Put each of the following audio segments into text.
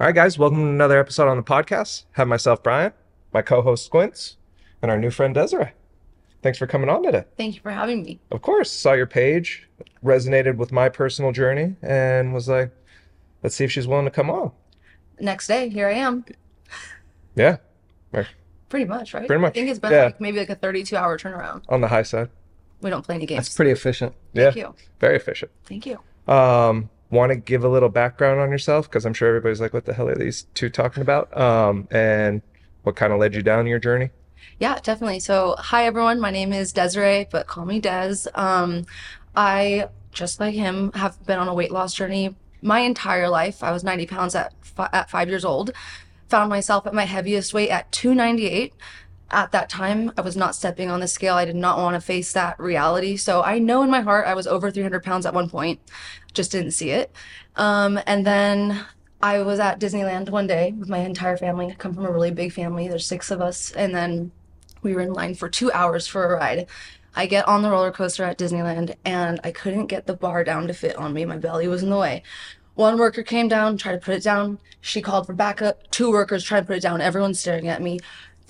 All right, guys, welcome to another episode on the podcast. Have myself, Brian, my co-host Squints, and our new friend Desiree. Thanks for coming on today. Thank you for having me. Of course, saw your page, resonated with my personal journey, and was like, let's see if she's willing to come on. Next day, here I am. Yeah, right. Pretty much, right? Pretty much, I think it's been yeah. like maybe like a 32 hour turnaround. on the high side. We don't play any games. That's pretty efficient. Thank yeah, you. very efficient. Thank you. Um, want to give a little background on yourself because I'm sure everybody's like, what the hell are these two talking about? Um, and what kind of led you down your journey? Yeah, definitely. So, hi everyone. My name is Desiree, but call me Des. Um, I just like him have been on a weight loss journey my entire life. I was 90 pounds at at five years old. Found myself at my heaviest weight at 298. At that time, I was not stepping on the scale. I did not want to face that reality. So I know in my heart I was over 300 pounds at one point, just didn't see it. Um, and then I was at Disneyland one day with my entire family. I come from a really big family. There's six of us, and then we were in line for two hours for a ride. I get on the roller coaster at Disneyland, and I couldn't get the bar down to fit on me. My belly was in the way. One worker came down, tried to put it down. She called for backup. Two workers tried to put it down. Everyone's staring at me.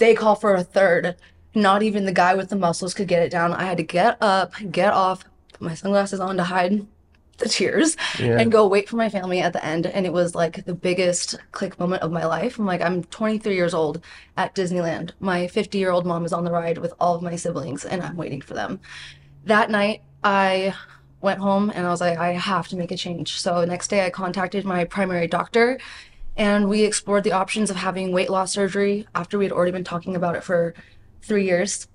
They call for a third. Not even the guy with the muscles could get it down. I had to get up, get off, put my sunglasses on to hide the tears, Yeah. and go wait for my family at the end. And it was like the biggest click moment of my life. I'm like, I'm 23 years old at Disneyland. My 50 year old mom is on the ride with all of my siblings, and I'm waiting for them. That night, I went home and I was like, I have to make a change. So next day, I contacted my primary doctor and we explored the options of having weight loss surgery after we had already been talking about it for three years.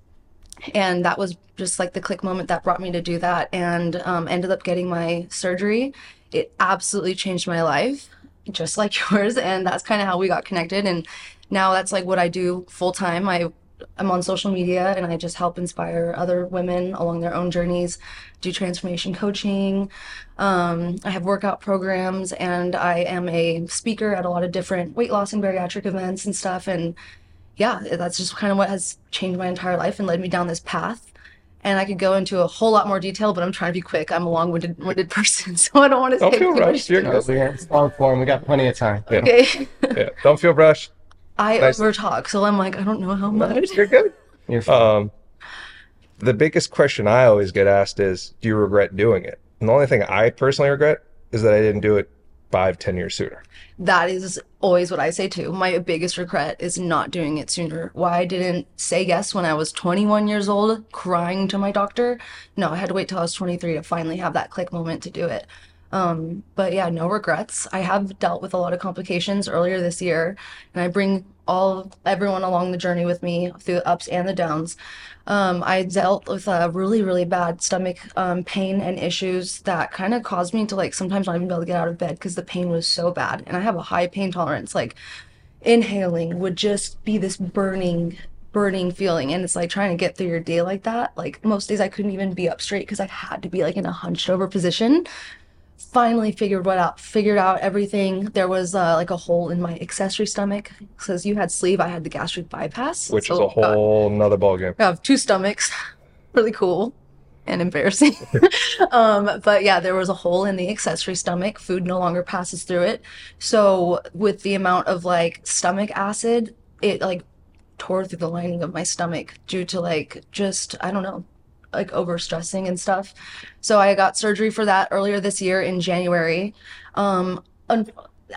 And that was just like the click moment that brought me to do that and um, ended up getting my surgery. It absolutely changed my life, just like yours. And that's kind of how we got connected. And now that's like what I do full time. I I'm on social media and I just help inspire other women along their own journeys, do transformation coaching. Um, I have workout programs and I am a speaker at a lot of different weight loss and bariatric events and stuff. And yeah, that's just kind of what has changed my entire life and led me down this path. And I could go into a whole lot more detail, but I'm trying to be quick. I'm a long-winded winded person, so I don't want to Don't feel too rushed. much. You're No, good. we're long form. We got plenty of time. Yeah. Okay. yeah. Don't feel rushed. I Nice. overtalk, so I'm like, I don't know how much. You're good. You're fine. Um, the biggest question I always get asked is, do you regret doing it? And the only thing I personally regret is that I didn't do it five, ten years sooner. That is always what I say too. My biggest regret is not doing it sooner. Why I didn't say yes when I was 21 years old, crying to my doctor. No, I had to wait till I was 23 to finally have that click moment to do it. Um, but yeah, no regrets. I have dealt with a lot of complications earlier this year, and I bring all everyone along the journey with me through the ups and the downs. Um, I dealt with a really, really bad stomach um, pain and issues that kind of caused me to like sometimes not even be able to get out of bed because the pain was so bad. And I have a high pain tolerance. Like inhaling would just be this burning, burning feeling. And it's like trying to get through your day like that. Like most days I couldn't even be up straight because I had to be like in a hunched over position finally figured what out figured out everything. There was uh, like a hole in my accessory stomach. Because you had sleeve i had the gastric bypass. Which is a whole another ball game. I have two stomachs. Really cool and embarrassing. Um but yeah there was a hole in the accessory stomach. Food no longer passes through it. So with the amount of like stomach acid it like tore through the lining of my stomach due to like just i don't know like over stressing and stuff so i got surgery for that earlier this year in january um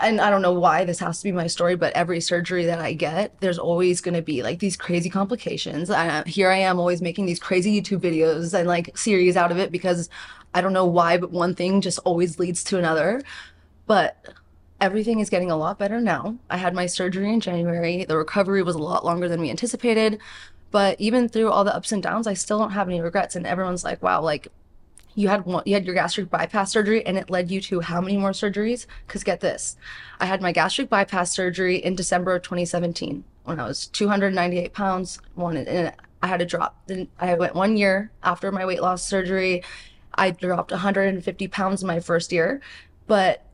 and I don't know why this has to be my story, but every surgery that I get, there's always going to be like these crazy complications. I, here I am always making these crazy YouTube videos and like series out of it because I don't know why, but one thing just always leads to another. But everything is getting a lot better now. I had my surgery in January. The recovery was a lot longer than we anticipated. But even through all the ups and downs, I still don't have any regrets. And everyone's like, wow, like you had one, you had your gastric bypass surgery and it led you to how many more surgeries? Because get this, I had my gastric bypass surgery in December of 2017 when I was 298 pounds. Wanted and I had to drop. Then I went one year after my weight loss surgery. I dropped 150 pounds in my first year, but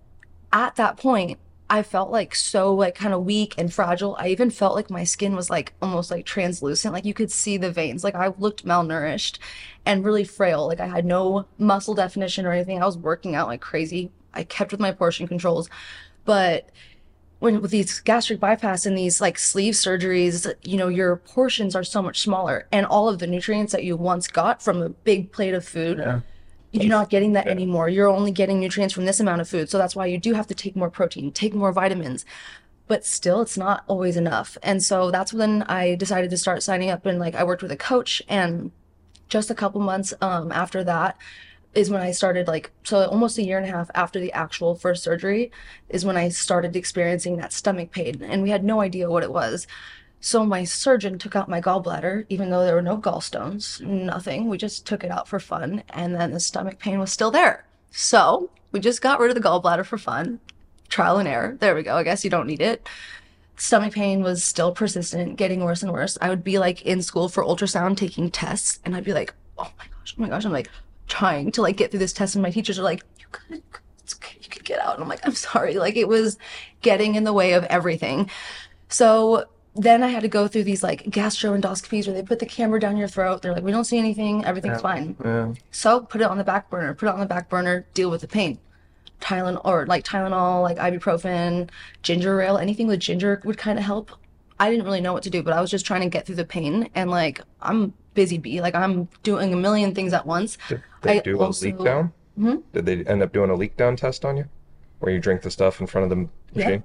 at that point, I felt like so like kind of weak and fragile. I even felt like my skin was like almost like translucent. Like you could see the veins. Like I looked malnourished and really frail. Like I had no muscle definition or anything. I was working out like crazy. I kept with my portion controls. But when with these gastric bypass and these like sleeve surgeries, you know, your portions are so much smaller and all of the nutrients that you once got from a big plate of food, Yeah. You're not getting that Yeah. anymore. You're only getting nutrients from this amount of food. So that's why you do have to take more protein, take more vitamins. But still, it's not always enough. And so that's when I decided to start signing up and like I worked with a coach and just a couple months um, after that is when I started like so almost a year and a half after the actual first surgery is when I started experiencing that stomach pain and we had no idea what it was. So my surgeon took out my gallbladder even though there were no gallstones, nothing. We just took it out for fun and then the stomach pain was still there. So, we just got rid of the gallbladder for fun. Trial and error. There we go. I guess you don't need it stomach pain was still persistent, getting worse and worse. I would be like in school for ultrasound taking tests and I'd be like, oh my gosh, oh my gosh. I'm like trying to like get through this test and my teachers are like, you could, you could get out. And I'm like, I'm sorry. Like it was getting in the way of everything. So then I had to go through these like gastroendoscopies where they put the camera down your throat. They're like, we don't see anything. Everything's fine. Yeah. So put it on the back burner, put it on the back burner, deal with the pain. Tylenol or like Tylenol, like ibuprofen, ginger ale, anything with ginger would kind of help. I didn't really know what to do, but I was just trying to get through the pain and like I'm busy bee, like I'm doing a million things at once. Did they I do also- a leak down? Hmm? Did they end up doing a leak down test on you? Where you drink the stuff in front of the machine? Yeah. machine?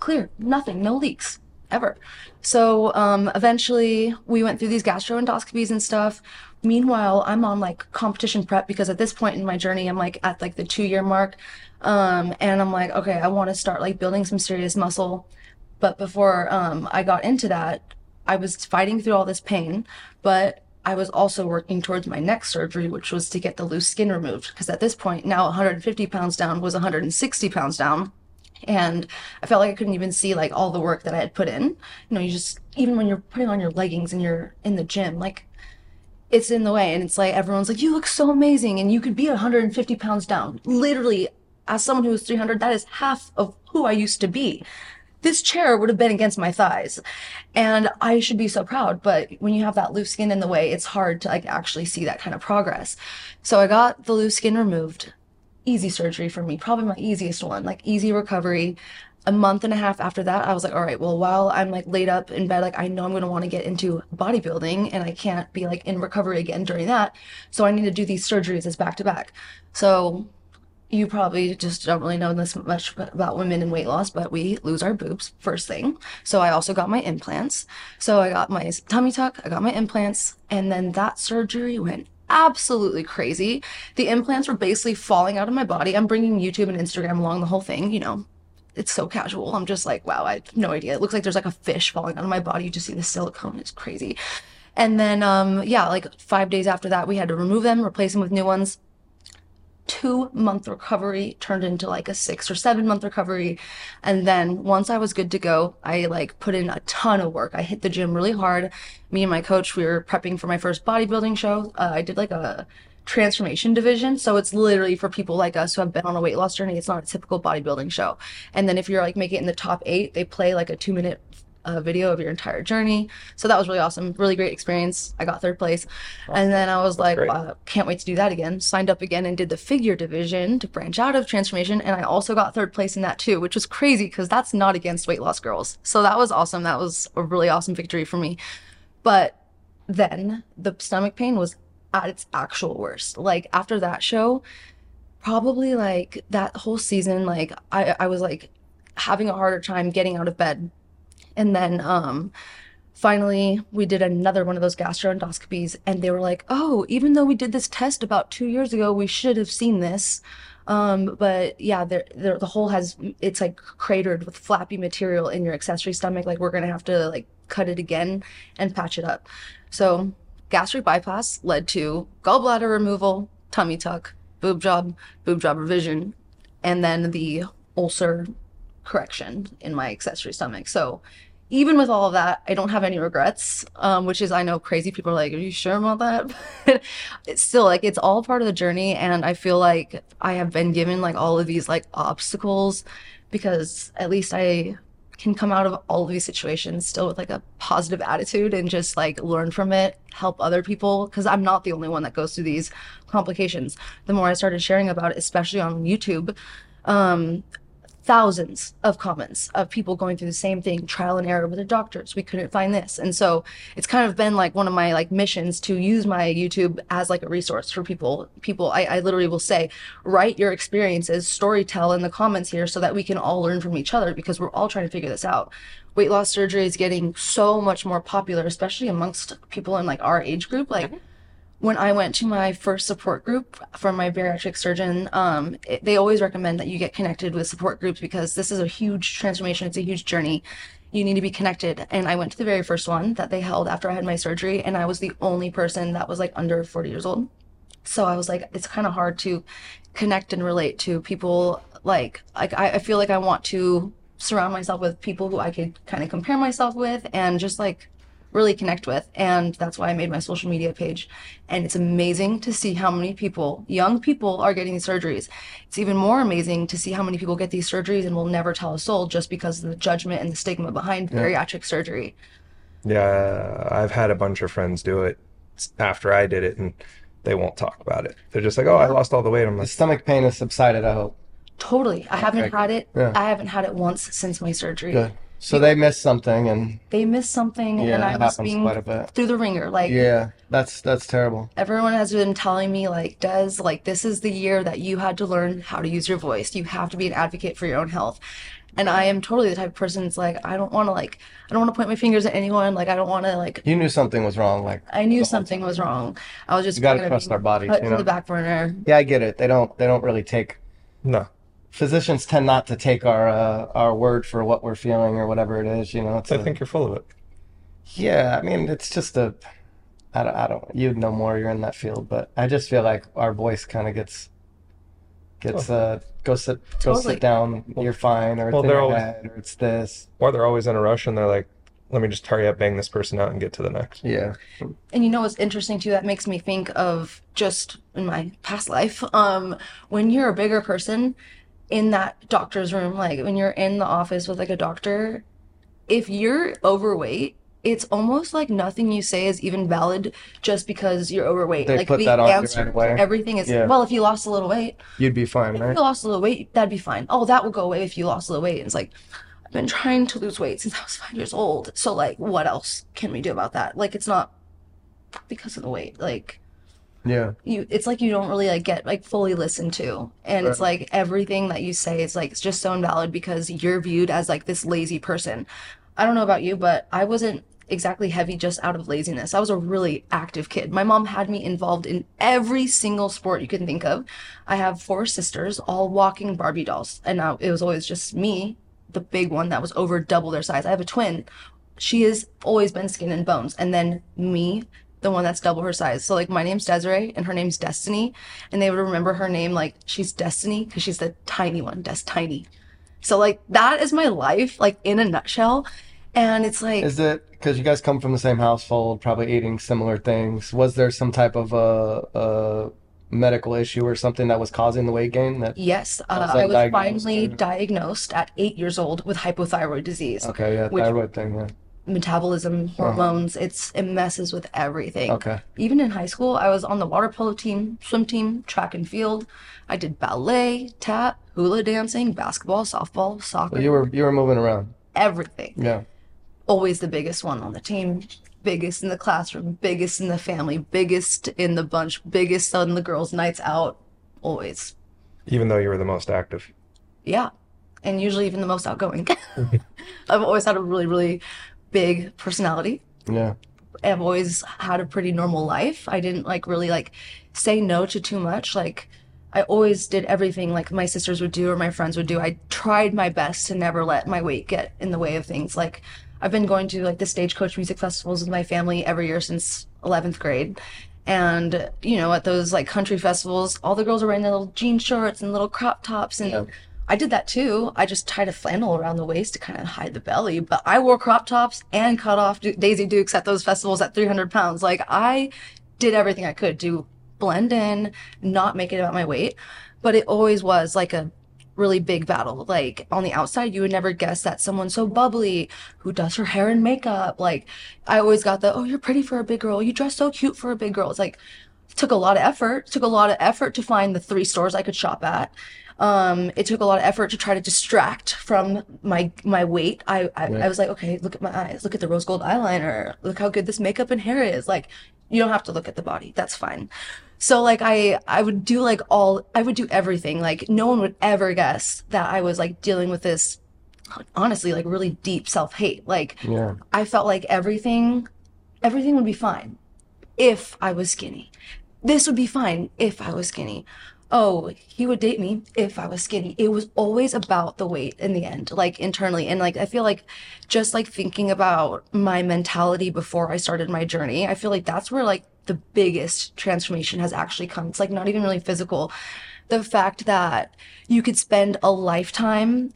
clear, nothing, no leaks ever. So um, eventually we went through these gastroendoscopies and stuff. Meanwhile, I'm on like competition prep because at this point in my journey, I'm like at like the two year mark. Um, and I'm like, okay, I want to start like building some serious muscle. But before um, I got into that, I was fighting through all this pain, but I was also working towards my next surgery, which was to get the loose skin removed. Because at this point, now 150 pounds down was 160 pounds down and I felt like I couldn't even see like all the work that I had put in. You know, you just even when you're putting on your leggings and you're in the gym, like it's in the way, and it's like everyone's like, "You look so amazing," and you could be 150 pounds down. Literally, as someone who was 300, that is half of who I used to be. This chair would have been against my thighs, and I should be so proud. But when you have that loose skin in the way, it's hard to like actually see that kind of progress. So I got the loose skin removed easy surgery for me, probably my easiest one, like easy recovery. A month and a half after that, I was like, all right, well, while I'm like laid up in bed, like I know I'm want to get into bodybuilding and I can't be like in recovery again during that. So I need to do these surgeries as back to back. So you probably just don't really know this much about women and weight loss, but we lose our boobs first thing. So I also got my implants. So I got my tummy tuck, I got my implants, and then that surgery went absolutely crazy. The implants were basically falling out of my body. I'm bringing YouTube and Instagram along the whole thing, you know. It's so casual. I'm just like, wow, I have no idea. It looks like there's like a fish falling out of my body. You just see the silicone. It's crazy. And then, um, yeah, like five days after that, we had to remove them, replace them with new ones two month recovery turned into like a six or seven month recovery. And then once I was good to go, I like put in a ton of work. I hit the gym really hard. Me and my coach, we were prepping for my first bodybuilding show. Uh, I did like a transformation division. So it's literally for people like us who have been on a weight loss journey. It's not a typical bodybuilding show. And then if you're like make it in the top eight, they play like a two minute uh, video of your entire journey. So that was really awesome. Really great experience. I got third place. And then I was like, wow, can't wait to do that again. Signed up again and did the figure division to branch out of transformation. And I also got third place in that too, which was crazy because that's not against weight loss girls. So that was awesome. That was a really awesome victory for me. But then the stomach pain was at its actual worst. Like after that show, probably like that whole season, like I, I was like having a harder time getting out of bed. And then um finally we did another one of those gastroendoscopies and they were like, "Oh, even though we did this test about 2 years ago, we should have seen this." Um, but yeah, there, there, the hole has, it's like cratered with flappy material in your accessory stomach. Like we're gonna have to like cut it again and patch it up. So gastric bypass led to gallbladder removal, tummy tuck, boob job, boob job revision, and then the ulcer correction in my accessory stomach. So even with all of that, I don't have any regrets, um, which is, I know crazy people are like, are you sure about that? But it's still like, it's all part of the journey. And I feel like I have been given like all of these like obstacles because at least I can come out of all of these situations still with like a positive attitude and just like learn from it, help other people because I'm not the only one that goes through these complications. The more I started sharing about it, especially on YouTube, um, thousands of comments of people going through the same thing, trial and error with their doctors. We couldn't find this. And so it's kind of been like one of my like missions to use my YouTube as like a resource for people. People, I, I literally will say, write your experiences, story tell in the comments here so that we can all learn from each other because we're all trying to figure this out. Weight loss surgery is getting so much more popular, especially amongst people in like our age group. Like, when I went to my first support group from my bariatric surgeon, um, it, they always recommend that you get connected with support groups because this is a huge transformation. It's a huge journey. You need to be connected. And I went to the very first one that they held after I had my surgery, and I was the only person that was like under 40 years old. So I was like, it's kind of hard to connect and relate to people. Like, like I, I feel like I want to surround myself with people who I could kind of compare myself with and just like really connect with. And that's why I made my social media page. And it's amazing to see how many people, young people, are getting these surgeries. It's even more amazing to see how many people get these surgeries and will never tell a soul just because of the judgment and the stigma behind bariatric surgery. Yeah, I've had a bunch of friends do it after I did it, and they won't talk about it. They're just like, "Oh, I lost all the weight." I'm The like, stomach pain has subsided, I hope. Totally. I haven't Okay. had it. Yeah. I haven't had it once since my surgery. Good. So they missed something, and They missed something, yeah, and I that was being quite a bit. through the ringer. Like, Yeah, that's that's terrible. everyone has been telling me like des like this is the year that you had to learn how to use your voice you have to be an advocate for your own health and i am totally the type of person that's like i don't want to like i don't want to point my fingers at anyone like i don't want to like You knew something was wrong. Like, i knew something was wrong i was just You gotta trust our bodies, put you to know? the back burner yeah, I get it. They don't they don't really take. "No." Physicians tend not to take our uh, our word for what we're feeling or whatever it is. You know, it's I a- think you're full of it. Yeah, I mean, it's just a. I don't, I don't. You'd know more. You're in that field, but I just feel like our voice kind of gets, gets uh, go sit, go Totally. sit down. You're fine, or it's Well, in they're always- head, or it's this. Or they're always in a rush, and they're like, "Let me just hurry up, bang this person out, and get to the next." Yeah, And you know what's interesting too? That makes me think of just in my past life. Um, when you're a bigger person in that doctor's room, like when you're in the office with like a doctor, if you're overweight, it's almost like nothing you say is even valid just because you're overweight. They like put the that answer everything is, Yeah. well, if you lost a little weight, you'd be fine, if right? If you lost a little weight, that'd be fine. Oh, that would go away if you lost a little weight. And it's like, I've been trying to lose weight since I was five years old. So like, what else can we do about that? Like, it's not because of the weight. Like, Yeah, you, it's like you don't really like get like fully listened to. And it's like everything that you say is like, it's just so invalid because you're viewed as like this lazy person. I don't know about you, but I wasn't exactly heavy just out of laziness. I was a really active kid. My mom had me involved in every single sport you can think of. I have four sisters, all walking Barbie dolls, and now it was always just me, the big one that was over double their size. I have a twin. She has always been skin and bones, and then me, the one that's double her size. So like my name's Desiree and her name's Destiny, and they would remember her name like she's Destiny because she's the tiny one, Des Tiny. So like that is my life, like in a nutshell. And it's like is it because you guys come from the same household, probably eating similar things? Was there some type of uh, uh, medical issue or something that was causing the weight gain? That Yes, uh, I was diagnosed finally or- diagnosed at eight years old with hypothyroid disease. okay, yeah, Which- thyroid thing, yeah. Metabolism, uh-huh. hormones, it's it messes with everything. Okay, Even in high school, I was on the water polo team, swim team, track and field. I did ballet, tap, hula dancing, basketball, softball, soccer, so you were you were moving around, everything. yeah. Always the biggest one on the team, biggest in the classroom, biggest in the family, biggest in the bunch, biggest on the girls' nights out. Always. Even though you were the most active. Yeah. And usually even the most outgoing. I've always had a really, really big personality. Yeah. I've always had a pretty normal life. I didn't like really like say no to too much. Like I always did everything like my sisters would do or my friends would do. I tried my best to never let my weight get in the way of things. Like I've been going to like the stagecoach music festivals with my family every year since 11th grade. And you know, at those like country festivals, all the girls are wearing their little jean shorts and little crop tops and Yeah. I did that too. I just tied a flannel around the waist to kind of hide the belly, but I wore crop tops and cut off Du- Daisy Dukes at those festivals at 300 pounds. Like I did everything I could to blend in, not make it about my weight, but it always was like a really big battle. Like on the outside, you would never guess that someone so bubbly who does her hair and makeup. Like I always got the, oh, you're pretty for a big girl. You dress so cute for a big girl. It's like, took a lot of effort took a lot of effort to find the three stores i could shop at Um, it took a lot of effort to try to distract from my my weight. I I, Right. I was like, okay, look at my eyes, look at the rose gold eyeliner, look how good this makeup and hair is. Like, you don't have to look at the body. That's fine. So like I I would do like all I would do everything. Like no one would ever guess that I was like dealing with this honestly like really deep self-hate. Like Yeah. I felt like everything everything would be fine if I was skinny. This would be fine if I was skinny. Oh, he would date me if I was skinny. It was always about the weight in the end, like internally. And like I feel like just like thinking about my mentality before I started my journey, I feel like that's where like the biggest transformation has actually come. It's like not even really physical. The fact that you could spend a lifetime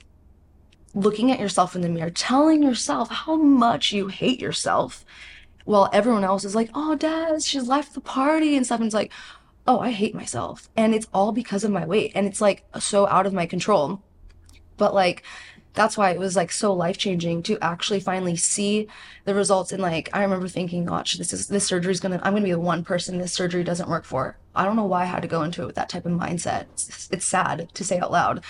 looking at yourself in the mirror, telling yourself how much you hate yourself, while everyone else is like, oh, Des, she's left the party and stuff. And it's like, oh, I hate myself. And it's all because of my weight. And it's like so out of my control. But like, that's why it was like so life changing to actually finally see the results. And like, I remember thinking, gosh, this is, this surgery is gonna, I'm gonna be the one person this surgery doesn't work for. I don't know why I had to go into it with that type of mindset. It's, it's sad to say out loud.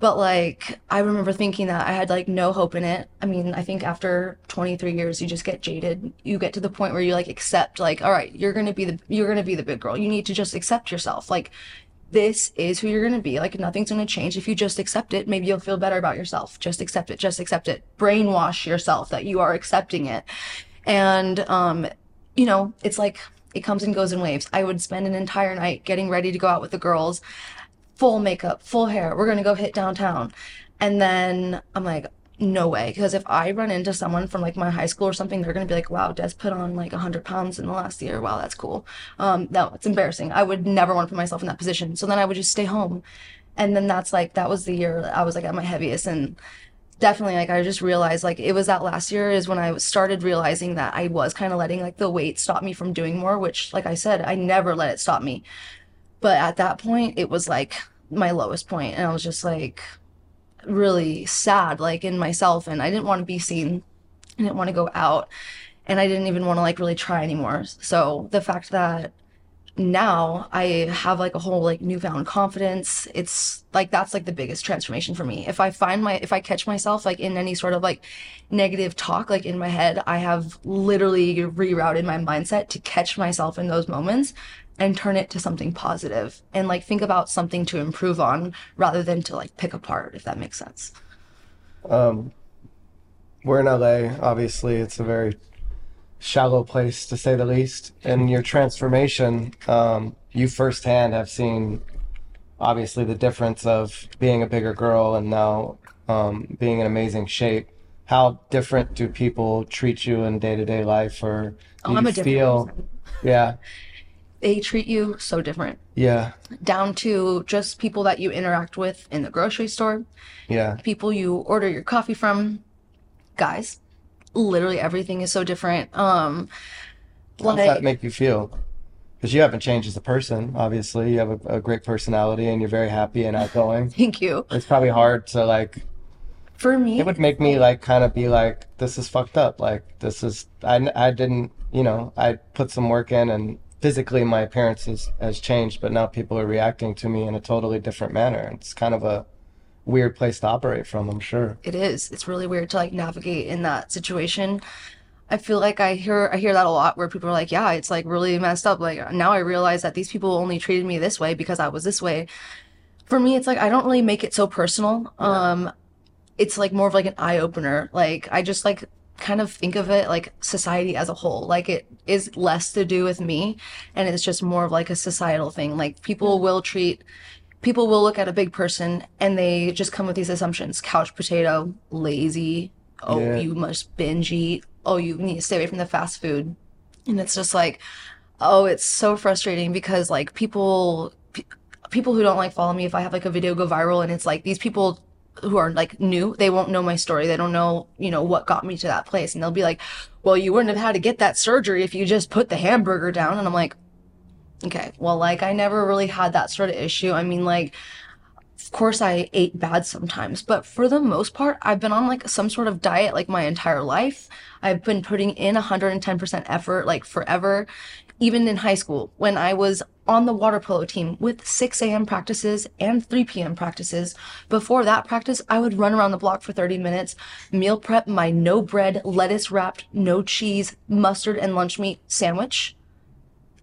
But like, I remember thinking that I had like no hope in it. I mean, I think after 23 years, you just get jaded. You get to the point where you like accept, like, all right, you're gonna be the you're gonna be the big girl. You need to just accept yourself. Like, this is who you're gonna be. Like, nothing's gonna change if you just accept it. Maybe you'll feel better about yourself. Just accept it. Just accept it. Brainwash yourself that you are accepting it. And um, you know, it's like it comes and goes in waves. I would spend an entire night getting ready to go out with the girls full makeup, full hair. We're gonna go hit downtown. And then I'm like, no way. Because if I run into someone from like my high school or something, they're gonna be like, wow, Des put on like 100 pounds in the last year. Wow, that's cool. Um, no, it's embarrassing. I would never want to put myself in that position. So then I would just stay home. And then that's like, that was the year I was like at my heaviest. And definitely like I just realized like it was that last year is when I started realizing that I was kind of letting like the weight stop me from doing more, which like I said, I never let it stop me. But at that point, it was like my lowest point, and I was just like really sad, like in myself, and I didn't want to be seen. I didn't want to go out, and I didn't even want to like really try anymore. So the fact that now I have like a whole like newfound confidence, it's like that's like the biggest transformation for me. If I find my if I catch myself like in any sort of like negative talk like in my head, I have literally rerouted my mindset to catch myself in those moments and turn it to something positive and like think about something to improve on rather than to like pick apart if that makes sense Um, we're in LA. Obviously, it's a very shallow place to say the least. And your transformation, um, you firsthand have seen obviously the difference of being a bigger girl and now um, being in amazing shape. How different do people treat you in day to day life, or do oh, i'm you a different feel? person Yeah, they treat you so different. Yeah, down to just people that you interact with in the grocery store. Yeah, people you order your coffee from. Guys literally everything is so different. Um How does that make you feel? Because you haven't changed as a person. Obviously, you have a, a great personality and you're very happy and outgoing. thank you. It's probably hard to like for me it would make me like kind of be like this is fucked up. Like this is i, I didn't you know i put some work in and physically my appearance has, has changed but now people are reacting to me in a totally different manner. It's kind of a weird place to operate from i'm sure. It is. It's really weird to like navigate in that situation. I feel like i hear i hear that a lot where people are like yeah it's like really messed up. Like now i realize that these people only treated me this way because i was this way. For me it's like i don't really make it so personal. Um it's like more of like an eye opener. Like i just like kind of think of it like society as a whole. Like it is less to do with me and it's just more of like a societal thing. Like people mm-hmm. will treat people will look at a big person and they just come with these assumptions. Couch potato lazy oh Yeah. you must binge eat oh you need to stay away from the fast food. And it's just like oh it's so frustrating because like people people who don't like follow me if i have like a video go viral and it's like these people who are like new they won't know my story. They don't know you know what got me to that place. And they'll be like well you wouldn't have had to get that surgery if you just put the hamburger down. And i'm like okay. Well like i never really had that sort of issue. I mean like of course I ate bad sometimes, but for the most part, I've been on like some sort of diet like my entire life. I've been putting in 110% effort like forever. Even in high school, when I was on the water polo team with 6 a.m. practices and 3 p.m. practices. Before that practice, I would run around the block for 30 minutes, meal prep my no bread, lettuce wrapped, no cheese, mustard, and lunch meat sandwich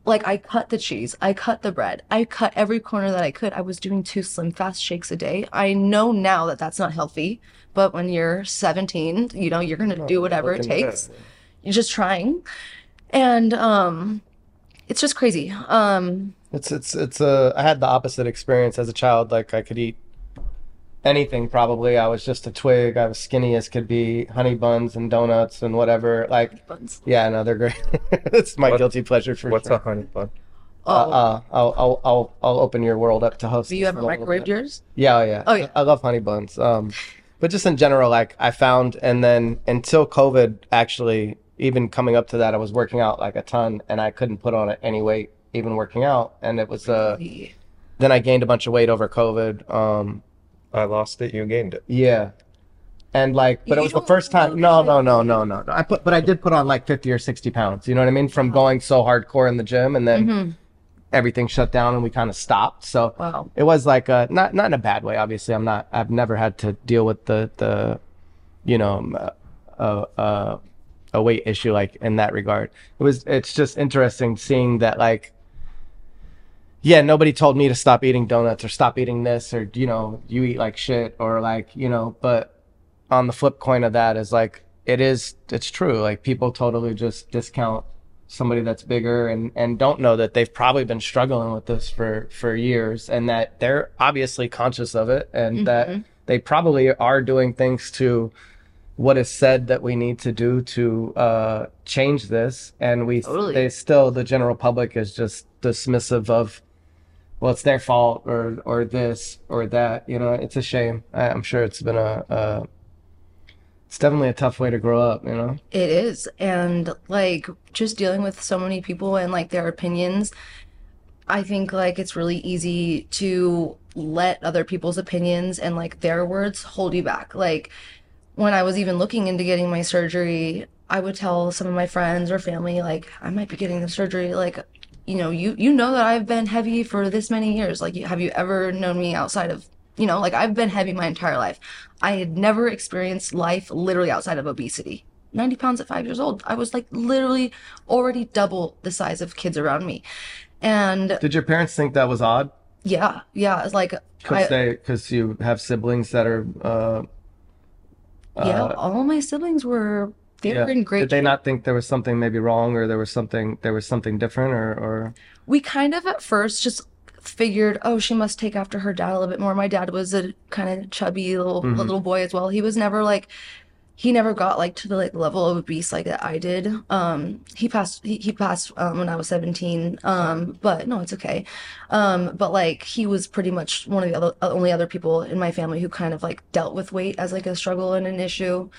like I cut the cheese, I cut the bread, I cut every corner that I could. I was doing two slim fast shakes a day. I know now that that's not healthy, but when you're 17, you know, you're going to do whatever it takes. You're just trying. And um it's just crazy. Um It's it's it's a. I had the opposite experience as a child. Like I could eat anything probably. I was just a twig. I was skinny as could be. Honey buns and donuts and whatever. Like buns. yeah, no, they're great. it's my What- guilty pleasure for What's sure. a honey bun? Oh, Uh, uh, I'll, I'll I'll I'll open your world up to host. have you this ever for a little microwaved yours? Yeah, oh yeah. Oh, yeah. I love honey buns. Um, but just in general, like I found, and then until COVID, actually, even coming up to that, I was working out like a ton, and I couldn't put on any weight even working out, and it was uh. Then I gained a bunch of weight over COVID. Um, I lost it, you gained it. yeah, and like, but You it was the first time. No, no, no, no, no, no. I put, but I did put on like fifty or sixty pounds. You know what I mean? From going so hardcore in the gym, and then Mhm. everything shut down, and we kind of stopped. So Wow. it was like uh not not in a bad way. Obviously, I'm not. I've never had to deal with the the, you know, uh, uh, a weight issue like in that regard. It was. It's just interesting seeing that like. Yeah, nobody told me to stop eating donuts or stop eating this or you know you eat like shit or like you know. But on the flip coin of that is like it is. It's true. Like people totally just discount somebody that's bigger and and don't know that they've probably been struggling with this for for years and that they're obviously conscious of it and that mm-hmm. they probably are doing things to what is said that we need to do to uh change this and we Totally. they still the general public is just dismissive of well it's their fault or or this or that you know it's a shame I, i'm sure it's been a, a it's definitely a tough way to grow up you know It is. And like just dealing with so many people and like their opinions, I think like it's really easy to let other people's opinions and like their words hold you back. Like when I was even looking into getting my surgery, I would tell some of my friends or family like I might be getting the surgery like you know, you you know that I've been heavy for this many years. Like have you ever known me outside of you know, like I've been heavy my entire life. I had never experienced life literally outside of obesity. 90 pounds at five years old. I was like literally already double the size of kids around me. And did your parents think that was odd yeah, yeah, it's like Because they, because you have siblings that are, uh, yeah, uh, all my siblings were they yeah. were in great Did they shape. not think there was something maybe wrong, or there was something, there was something different, or, or we kind of at first just figured, oh, she must take after her dad a little bit more. My dad was a kind of chubby little Mhm. little boy as well. He was never like he never got like to the like level of obese like that I did. Um he passed he, he passed um, when I was 17. Um but no, it's okay. Um but like he was pretty much one of the other only other people in my family who kind of like dealt with weight as like a struggle and an issue.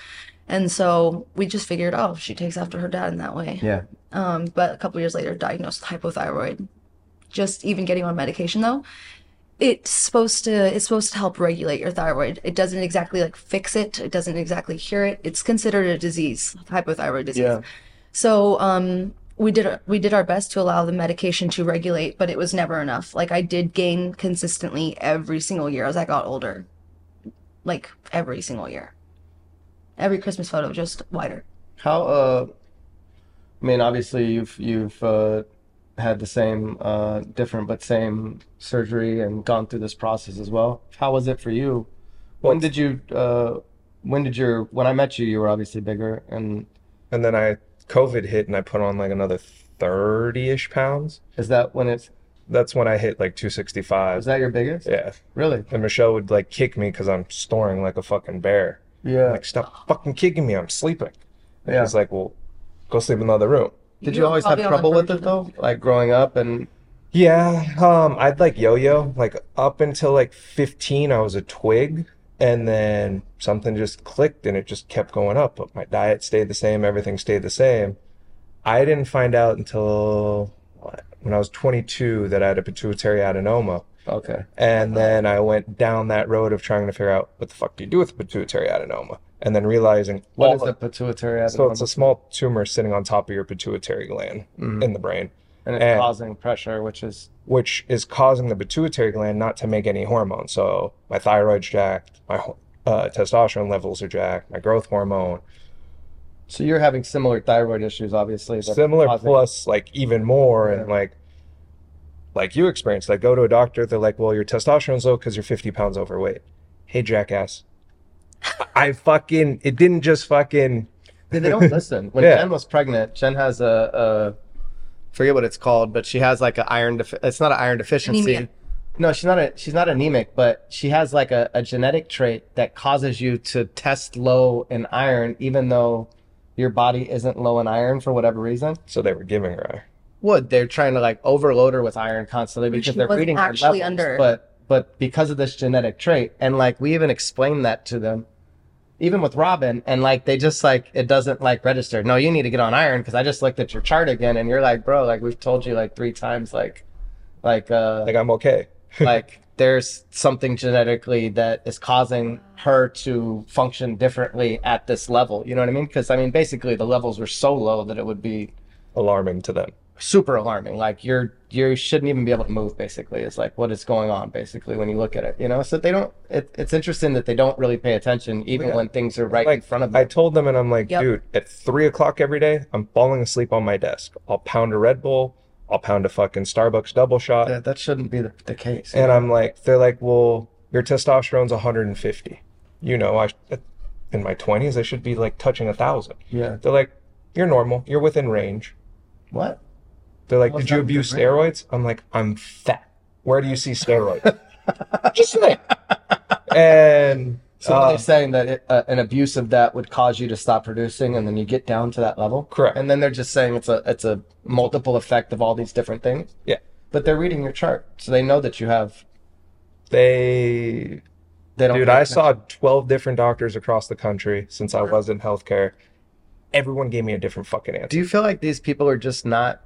And so we just figured, oh, she takes after her dad in that way. yeah, Um, but a couple years later, diagnosed with hypothyroid. Just even getting on medication though, it's supposed to it's supposed to help regulate your thyroid. It doesn't exactly like fix it. It doesn't exactly cure it. It's considered a disease, hypothyroid disease. Yeah. So um, we did we did our best to allow the medication to regulate, but it was never enough. Like I did gain consistently every single year as I got older, like every single year. Every Christmas photo, just wider. How, uh, I mean, obviously you've, you've, uh, had the same, uh, different but same surgery and gone through this process as well. How was it for you? When did you, uh, when did your, when I met you, you were obviously bigger and And then I COVID hit and I put on like another 30-ish pounds. is that when it's, That's when I hit like 265. Is that your biggest? Yeah. Really? And Michelle would like kick me because I'm snoring like a fucking bear. Yeah. Like, stop fucking kicking me. I'm sleeping. And Yeah. She's like, well, go sleep in the other room. Did You you always have probably on the trouble with it though? Like growing up and Yeah, um, I'd like yo-yo. Like up until like 15, I was a twig, and then something just clicked and it just kept going up. But my diet stayed the same, everything stayed the same. I didn't find out until when I was 22 that I had a pituitary adenoma. Okay. And then I went down that road of trying to figure out what the fuck do you do with a pituitary adenoma, and then realizing what is the pituitary adenoma? so it's a small tumor sitting on top of your pituitary gland Mhm. in the brain, and it's and- causing pressure, which is which is causing the pituitary gland not to make any hormone. So my thyroid's jacked, my uh, testosterone levels are jacked, my growth hormone, so you're having similar thyroid issues, obviously. similar causing- plus like even more, and like like you experienced. Like go to a doctor, they're like, well, your testosterone's low because you're 50 pounds overweight. Hey, jackass. I fucking it didn't just fucking They they don't listen. When Yeah. Jen was pregnant, Jen has a, a forget what it's called, but she has like an iron. Defi- it's not an iron deficiency. Anemia. No, she's not a she's not anemic, but she has like a, a genetic trait that causes you to test low in iron, even though your body isn't low in iron for whatever reason. so they were giving her. Would they're trying to like overload her with iron constantly because she they're was reading her actually levels, under. but but because of this genetic trait, and like we even explained that to them, even with Robin, and like they just like it doesn't like register. No, you need to get on iron because I just looked at your chart again, and you're like, bro, like we've told you like three times, like like uh Like I'm okay. like there's something genetically that is causing her to function differently at this level. You know what I mean? Because I mean, basically the levels were so low that it would be Alarming to them. Super alarming. Like you're you shouldn't even be able to move. Basically, is like what is going on. Basically, when you look at it, you know. So they don't. It, it's interesting that they don't really pay attention, even Yeah. when things are right in front of them. I told them, and I'm like, Yep. dude, at three o'clock every day, I'm falling asleep on my desk. I'll pound a Red Bull. I'll pound a fucking Starbucks double shot. that, that shouldn't be the, the case. And I'm like, they're like, well, your testosterone's 150. You know, I in my 20s, I should be like touching a thousand. yeah. They're like, you're normal. You're within range. What? They're like, How's did you abuse within range? steroids? I'm like, I'm fat. Where do you see steroids? Just saying. And So are uh, they saying that it, uh, an abuse of that would cause you to stop producing, and then you get down to that level? Correct. And then they're just saying it's a it's a multiple effect of all these different things. yeah, But they're reading your chart, so they know that you have. they They don't. Dude, I saw 12 different doctors across the country since I was in healthcare. Everyone gave me a different fucking answer. Do you feel like these people are just not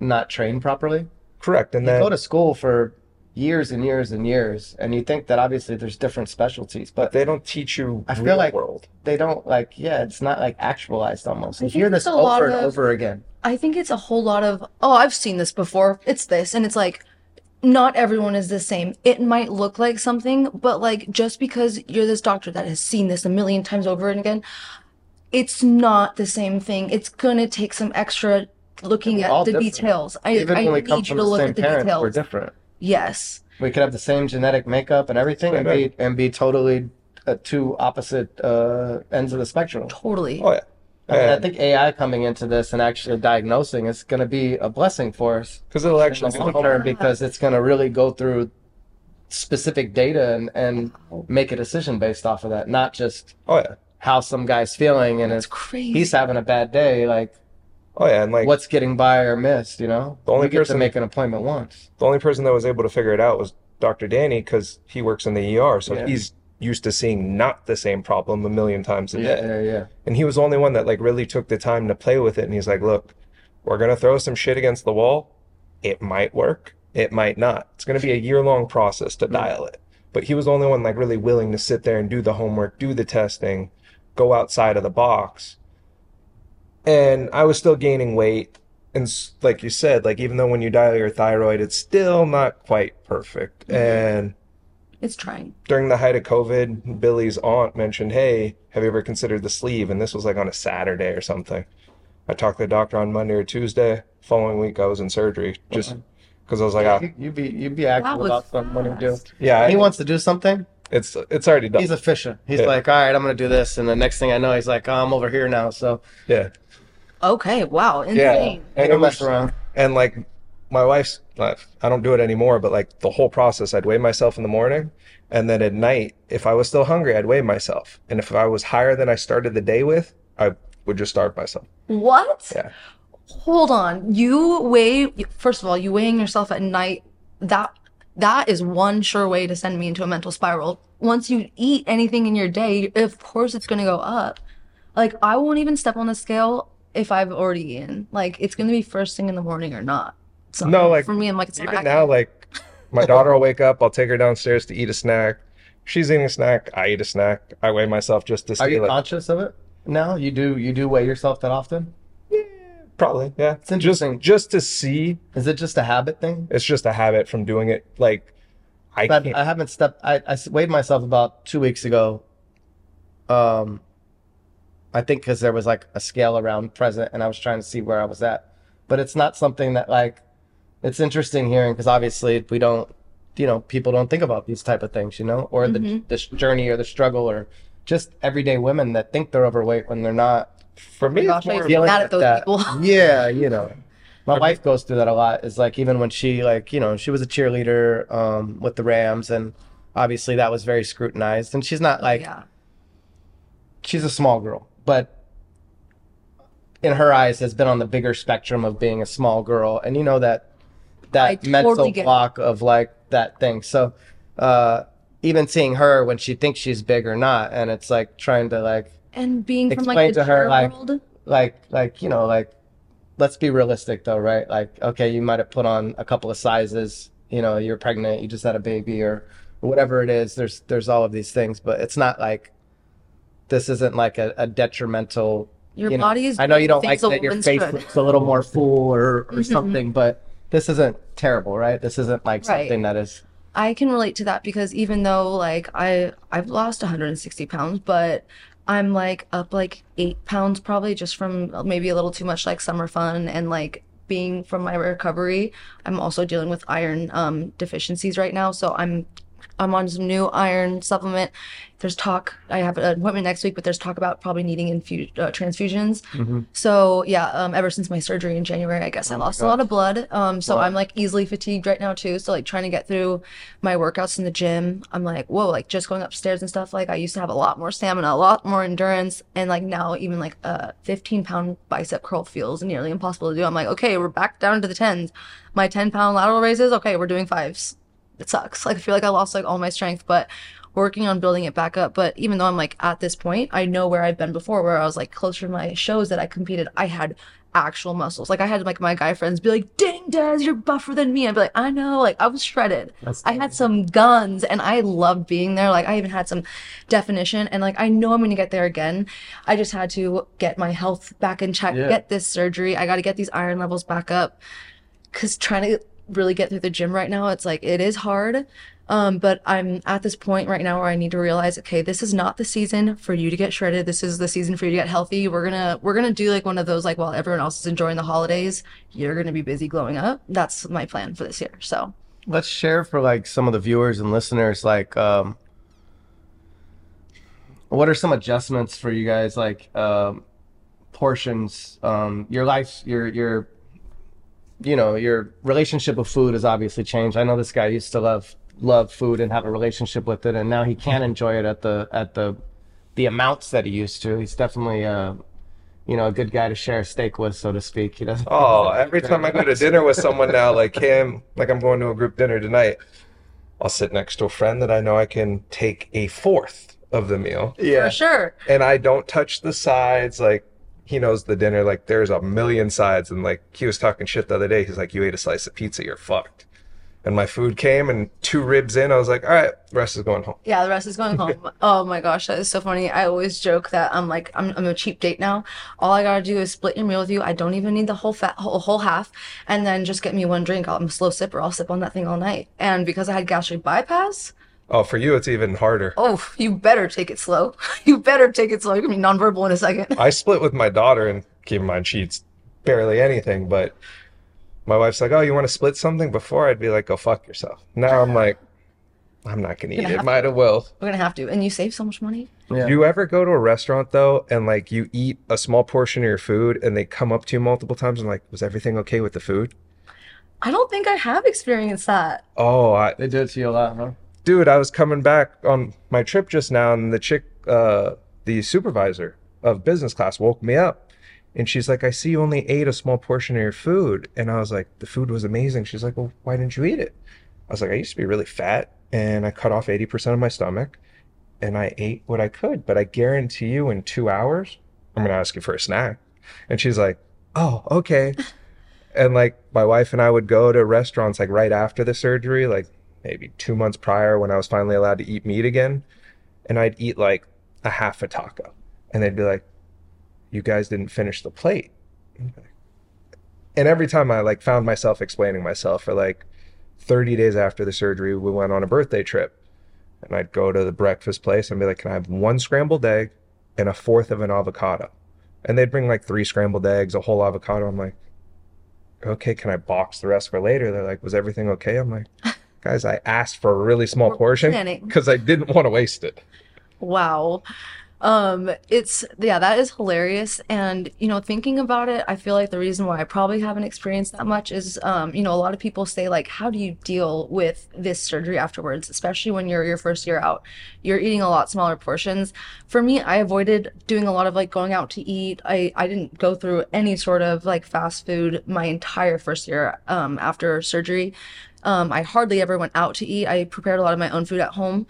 not trained properly? Correct. And You then go to school for years and years and years, and you think that obviously there's different specialties, but they don't teach you I feel real like- world. they don't like. Yeah, it's not like actualized almost. You hear this over and of- over again. I think it's a whole lot of, oh, I've seen this before. It's this. And it's like, not everyone is the same. It might look like something, but like, just because you're this doctor that has seen this a million times over and again, it's not the same thing. It's gonna take some extra looking at the different. details. I, Even I when we need come you from to the look same at the parents, we're details. different. Yes. We could have the same genetic makeup and everything, and be and be totally uh, two opposite uh, ends of the spectrum. Totally. Oh, yeah. I, mean, I think AI coming into this and actually diagnosing is going to be a blessing for us Because it'll actually the long because it's going to really go through specific data and, and make a decision based off of that, not just Oh, yeah. how some guy's feeling and It's crazy. he's having a bad day, like Oh, yeah. And like, what's getting by or missed, you know? The only person- to make an appointment once. the only person that was able to figure it out was Dr. Danny because he works in the ER. So Yeah. he's used to seeing not the same problem a million times a day. Yeah, yeah, yeah. And he was the only one that like really took the time to play with it. And he's like, look, we're going to throw some shit against the wall. It might work. It might not. It's going to be a year long process to dial it. But he was the only one like really willing to sit there and do the homework, do the testing, go outside of the box. And I was still gaining weight. And like you said, like even though when you dial your thyroid, it's still not quite perfect. And It's trying. during the height of COVID, Billy's aunt mentioned, Hey, have you ever considered the sleeve? And this was like on a Saturday or something. I talked to the doctor on Monday or Tuesday. Following week, I was in surgery just because I was like, ah, You, you'd be you'd be active about something when you do. yeah, He I- wants to do something. it's it's already done. He's efficient. He's Yeah. like, all right, I'm gonna do this, and the next thing I know, he's like, oh, I'm over here now. So yeah, Okay. Wow. yeah, Insane. and it mess was, around. and like my wife's, I don't do it anymore, but like the whole process, I'd weigh myself in the morning, and then at night, if I was still hungry, I'd weigh myself, and if I was higher than I started the day with, I would just starve myself. What? Yeah. Hold on. You weigh, first of all, you weighing yourself at night. That that is one sure way to send me into a mental spiral. Once you eat anything in your day, of course it's going to go up. Like I won't even step on the scale if I've already eaten. Like it's going to be first thing in the morning or not. So No, like, for me, I'm like it's Even now, like My daughter will wake up. I'll take her downstairs to eat a snack. She's eating a snack. I eat a snack. I weigh myself just to Are see. you Like, conscious of it now? You do you do weigh yourself that often? probably, yeah. It's interesting. Just, just to see. Is it just a habit thing? It's just a habit from doing it. Like, I But can't. I haven't stepped. I, I weighed myself about two weeks ago. Um, I think because there was like a scale around present, and I was trying to see where I was at. But it's not something that like. It's interesting hearing because obviously we don't, you know, people don't think about these type of things, you know, or the the journey or the struggle or just everyday women that think they're overweight when they're not. for me, Gosh, it's more. dealing with at those that. people. Yeah, you know. My wife goes through that a lot. Is like even when she like, you know, she was a cheerleader um with the Rams and obviously that was very scrutinized and she's not like yeah. she's a small girl, but in her eyes has been on the bigger spectrum of being a small girl. And you know that that mental totally it. block of like that thing. So uh even seeing her when she thinks she's big or not and it's like trying to like And being from Explain like the to her, like- world, like like you know like let's be realistic though right? Like okay you might have put on a couple of sizes. You know you're pregnant you just had a baby or whatever it is. There's there's all of these things but it's not like this isn't like a, a detrimental your you know, body is i know you don't like that your face should. looks a little more full or or Mhm. something but this isn't terrible right this isn't like Right. something that is I can relate to that because even though like I I've lost 160 pounds, but I'm like up like eight pounds probably just from maybe a little too much like summer fun and like being from my recovery. I'm also dealing with iron um, deficiencies right now, so I'm I'm on some new iron supplement. There's talk. I have an appointment next week, but there's talk about probably needing infu- uh, transfusions. So yeah, um, ever since my surgery in January, I guess I lost a lot of blood. Um, so I'm like easily fatigued right now too. So like trying to get through my workouts in the gym, I'm like, whoa, like just going upstairs and stuff. Like I used to have a lot more stamina, a lot more endurance, and like now even like a 15 pound bicep curl feels nearly impossible to do. I'm like, okay, we're back down to the tens. My 10 pound lateral raises, okay, we're doing fives. It sucks. Like I feel like I lost like all my strength, but working on building it back up. But even though I'm like at this point, I know where I've been before, where I was like closer to my shows that I competed. I had actual muscles. Like I had like my guy friends be like, "Dang, Des, you're buffer than me." I'd be like, "I know." Like I was shredded. I had some guns, and I loved being there. Like I even had some definition, and like I know I'm gonna get there again. I just had to get my health back in check. Yeah. Get this surgery. I got to get these iron levels back up because trying to really get through the gym right now, it's like it is hard. Um, but I'm at this point right now where I need to realize, okay, this is not the season for you to get shredded. This is the season for you to get healthy. We're gonna we're gonna do like one of those like while everyone else is enjoying the holidays, you're gonna be busy glowing up. That's my plan for this year. So let's share for like some of the viewers and listeners like um what are some adjustments for you guys like um portions um your life your your you know your relationship with food has obviously changed. I know this guy used to love love food and have a relationship with it and now he can't enjoy it at the at the the amounts that he used to. He's definitely uh you know a good guy to share a steak with so to speak. He doesn't Oh, every time I go to dinner with someone now, like him, like I'm going to a group dinner tonight, I'll sit next to a friend that I know I can take a fourth of the meal, yeah. For sure. and I don't touch the sides. Like he knows the dinner, like there's a million sides, and like he was talking shit the other day. He's like, "You ate a slice of pizza, you're fucked." And my food came, and two ribs in, I was like, "All right, the rest is going home." Yeah, the rest is going home. oh my gosh, that is so funny. I always joke that I'm like I'm, I'm a cheap date now. All I gotta do is split your meal with you. I don't even need the whole fat whole, whole half, and then just get me one drink. I'm a slow sipper. I'll sip on that thing all night. And because I had gastric bypass, Oh, for you, it's even harder. oh, you better take it slow. you better take it slow. You're gonna be nonverbal in a second. I split with my daughter, and keep in mind she eats barely anything. But my wife's like, "Oh, you want to split something?" Before I'd be like, "Go fuck yourself." Now I'm like, "I'm not gonna eat Gonna it. have Might as well." We're gonna have to. And you save so much money. yeah Do you ever go to a restaurant though, and like you eat a small portion of your food, and they come up to you multiple times and like, "Was everything okay with the food?" I don't think I have experienced that. Oh, I, they do it to you a lot huh dude, I was coming back on my trip just now, and the chick, uh, the supervisor of business class, woke me up, and she's like, "I see you only ate a small portion of your food," and I was like, "The food was amazing." She's like, "Well, why didn't you eat it?" I was like, "I used to be really fat, and I cut off eighty percent of my stomach, and I ate what I could, but I guarantee you, in two hours, I'm gonna ask you for a snack," and she's like, "Oh, okay." And like my wife and I would go to restaurants like right after the surgery, like maybe two months prior when I was finally allowed to eat meat again, and I'd eat like a half a taco, and they'd be like, "You guys didn't finish the plate." And every time I like found myself explaining myself for like 30 days after the surgery, we went on a birthday trip, and I'd go to the breakfast place and be like, "Can I have one scrambled egg and a fourth of an avocado?" And they'd bring like three scrambled eggs, a whole avocado. I'm like, okay, can I box the rest for later? They're like, was everything okay? I'm like, guys, I asked for a really small portion because I didn't want to waste it. Wow. Um, it's yeah, that is hilarious. And you know, thinking about it, I feel like the reason why I probably haven't experienced that much is um, you know, a lot of people say like, how do you deal with this surgery afterwards, especially when you're your first year out? You're eating a lot smaller portions. For me, I avoided doing a lot of like going out to eat. I I didn't go through any sort of like fast food my entire first year um after surgery. Um, I hardly ever went out to eat. I prepared a lot of my own food at home.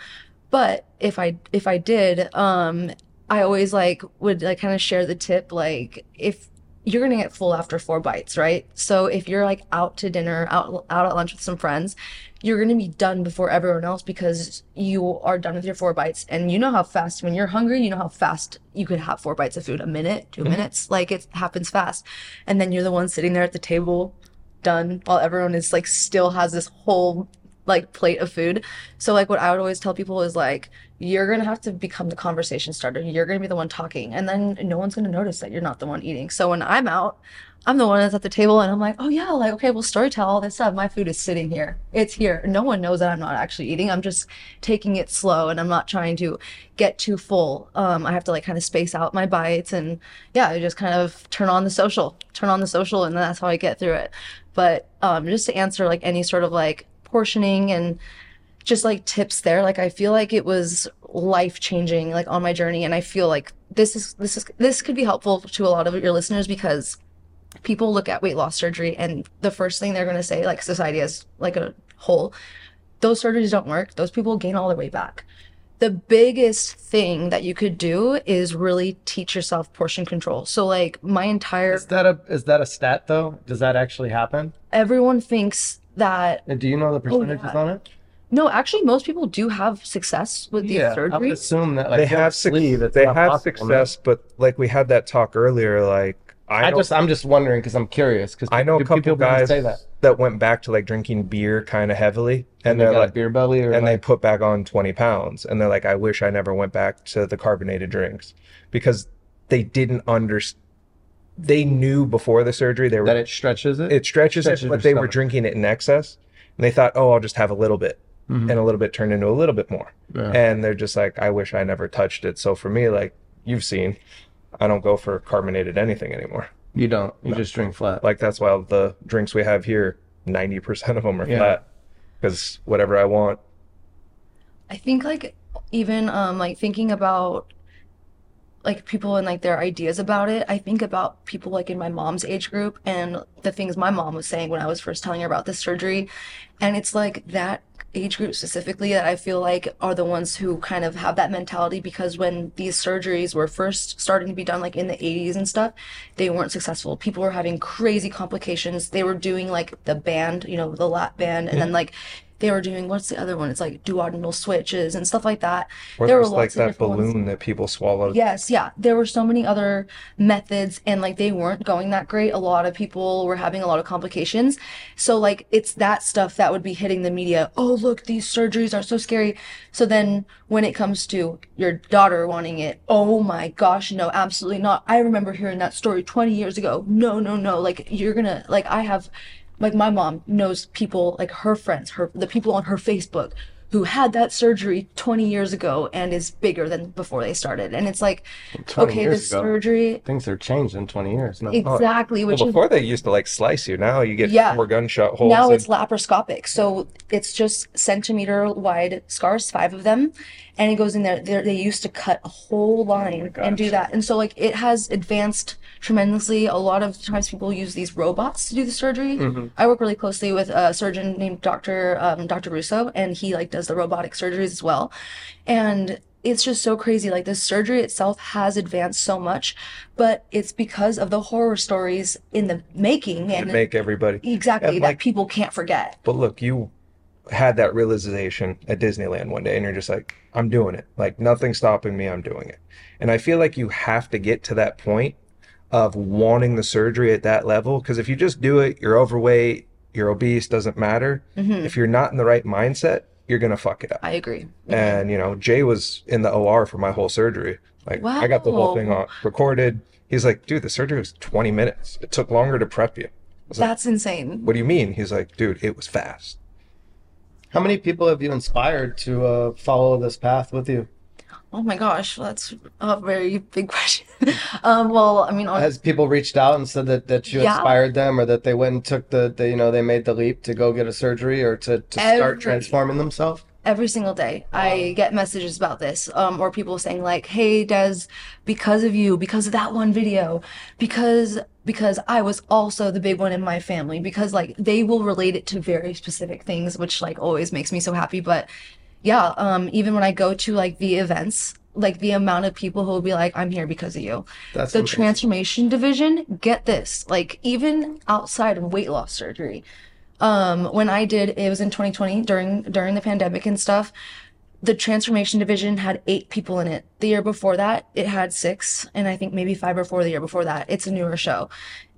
But if I if I did, um, I always like would like kind of share the tip like if you're gonna get full after four bites, right? So if you're like out to dinner, out out at lunch with some friends, you're gonna be done before everyone else because you are done with your four bites. And you know how fast when you're hungry, you know how fast you could have four bites of food, a minute, 2 minutes, like it happens fast. And then you're the one sitting there at the table, done, while everyone is like still has this whole like plate of food. So like what I would always tell people is like you're going to have to become the conversation starter. You're going to be the one talking and then no one's going to notice that you're not the one eating. So when I'm out, I'm the one that's at the table and I'm like, "Oh yeah, like okay, we'll story tell all this stuff. My food is sitting here. It's here. No one knows that I'm not actually eating. I'm just taking it slow and I'm not trying to get too full. Um I have to like kind of space out my bites and yeah, I just kind of turn on the social. Turn on the social and that's how I get through it. But um just to answer like any sort of like portioning and just like tips there like i feel like it was life changing like on my journey. And i feel like this is this is this could be helpful to a lot of your listeners because people look at weight loss surgery and the first thing they're going to say like society as like a whole those surgeries don't work. Those people gain all their weight back the biggest thing that you could do is really teach yourself portion control so like my entire Is that a is that a stat though? Does that actually happen? everyone thinks that And do you know the oh, percentages yeah. on it? no actually most people do have success with these surgeries. I would assume that like they have suc- sleeve, they have success, but like we had that talk earlier, like I, I just I'm just wondering because I'm curious because I know a couple guys say that that went back to like drinking beer kind of heavily, and, and they they're got like, beer belly or and they put back on 20 pounds and they're like i wish i never went back to the carbonated drinks because they didn't understand they knew before the surgery they were that it stretches it. it stretches stretches it but they were drinking it in excess and they thought oh i'll just have a little bit Mhm. and a little bit turned into a little bit more Yeah. and they're just like i wish i never touched it so for me like you've seen i don't go for carbonated anything anymore you don't. You No. just drink flat. like that's why the drinks we have here 90% of them are Yeah. flat because whatever i want I think like even um like thinking about like people and like their ideas about it, I think about people like in my mom's age group and the things my mom was saying when I was first telling her about this surgery. And it's like that age group specifically that I feel like are the ones who kind of have that mentality because when these surgeries were first starting to be done like in the 80s and stuff, they weren't successful. People were having crazy complications. They were doing like the band, you know, the lap band and then like they were doing what's the other one? It's like duodenal switches and stuff like that. Or There were like that different ones. balloon that people swallow. Yes, yeah. There were so many other methods and like they weren't going that great. A lot of people were having a lot of complications. So like it's that stuff that would be hitting the media. Oh, look, these surgeries are so scary. So then when it comes to your daughter wanting it, oh my gosh, no, absolutely not. I remember hearing that story 20 years ago. No, no, no. Like you're gonna like I have like my mom knows people like her friends, her the people on her Facebook who had that surgery 20 years ago and is bigger than before they started. And it's like, okay, the surgery Things have changed in 20 years. No. exactly, Well, which is before they used to like slice you. Now you get Yeah. four gunshot holes. now and- it's laparoscopic. So it's just centimeter wide scars, five of them, and it goes in there. They're, they used to cut a whole line and do that. And so like it has advanced tremendously. A lot of times people use these robots to do the surgery. I work really closely with a surgeon named Dr. Um, Dr. Russo, and he like does the robotic surgeries as well. And it's just so crazy. Like the surgery itself has advanced so much, but it's because of the horror stories in the making and make everybody. exactly And, that like- people can't forget. But look, you had that realization at Disneyland one day and you're just like, I'm doing it. Like nothing's stopping me, I'm doing it. And I feel like you have to get to that point of wanting the surgery at that level because if you just do it, you're overweight, you're obese, doesn't matter. Mm-hmm. If you're not in the right mindset, you're gonna fuck it up. I agree. And you know, Jay was in the OR for my whole surgery. Like I got the whole thing on recorded. He's like, dude, the surgery was 20 minutes. It took longer to prep you. That's insane. What do you mean? He's like, dude, it was fast. How many people have you inspired to uh, follow this path with you? Oh my gosh, that's a very big question. um, well, I mean, Has people reached out and said that, that you Yeah. inspired them or that they went and took the, the you know they made the leap to go get a surgery or to, to start transforming themselves? every single day i get messages about this um, or people saying like hey des because of you because of that one video because because i was also the big one in my family because like they will relate it to very specific things which like always makes me so happy but yeah um even when i go to like the events like the amount of people who will be like i'm here because of you. That's the amazing. transformation division get this like even outside of weight loss surgery um when i did it was in 2020 during during the pandemic and stuff the transformation division had eight people in it. The year before that it had six and i think maybe five or four the year before that. It's a newer show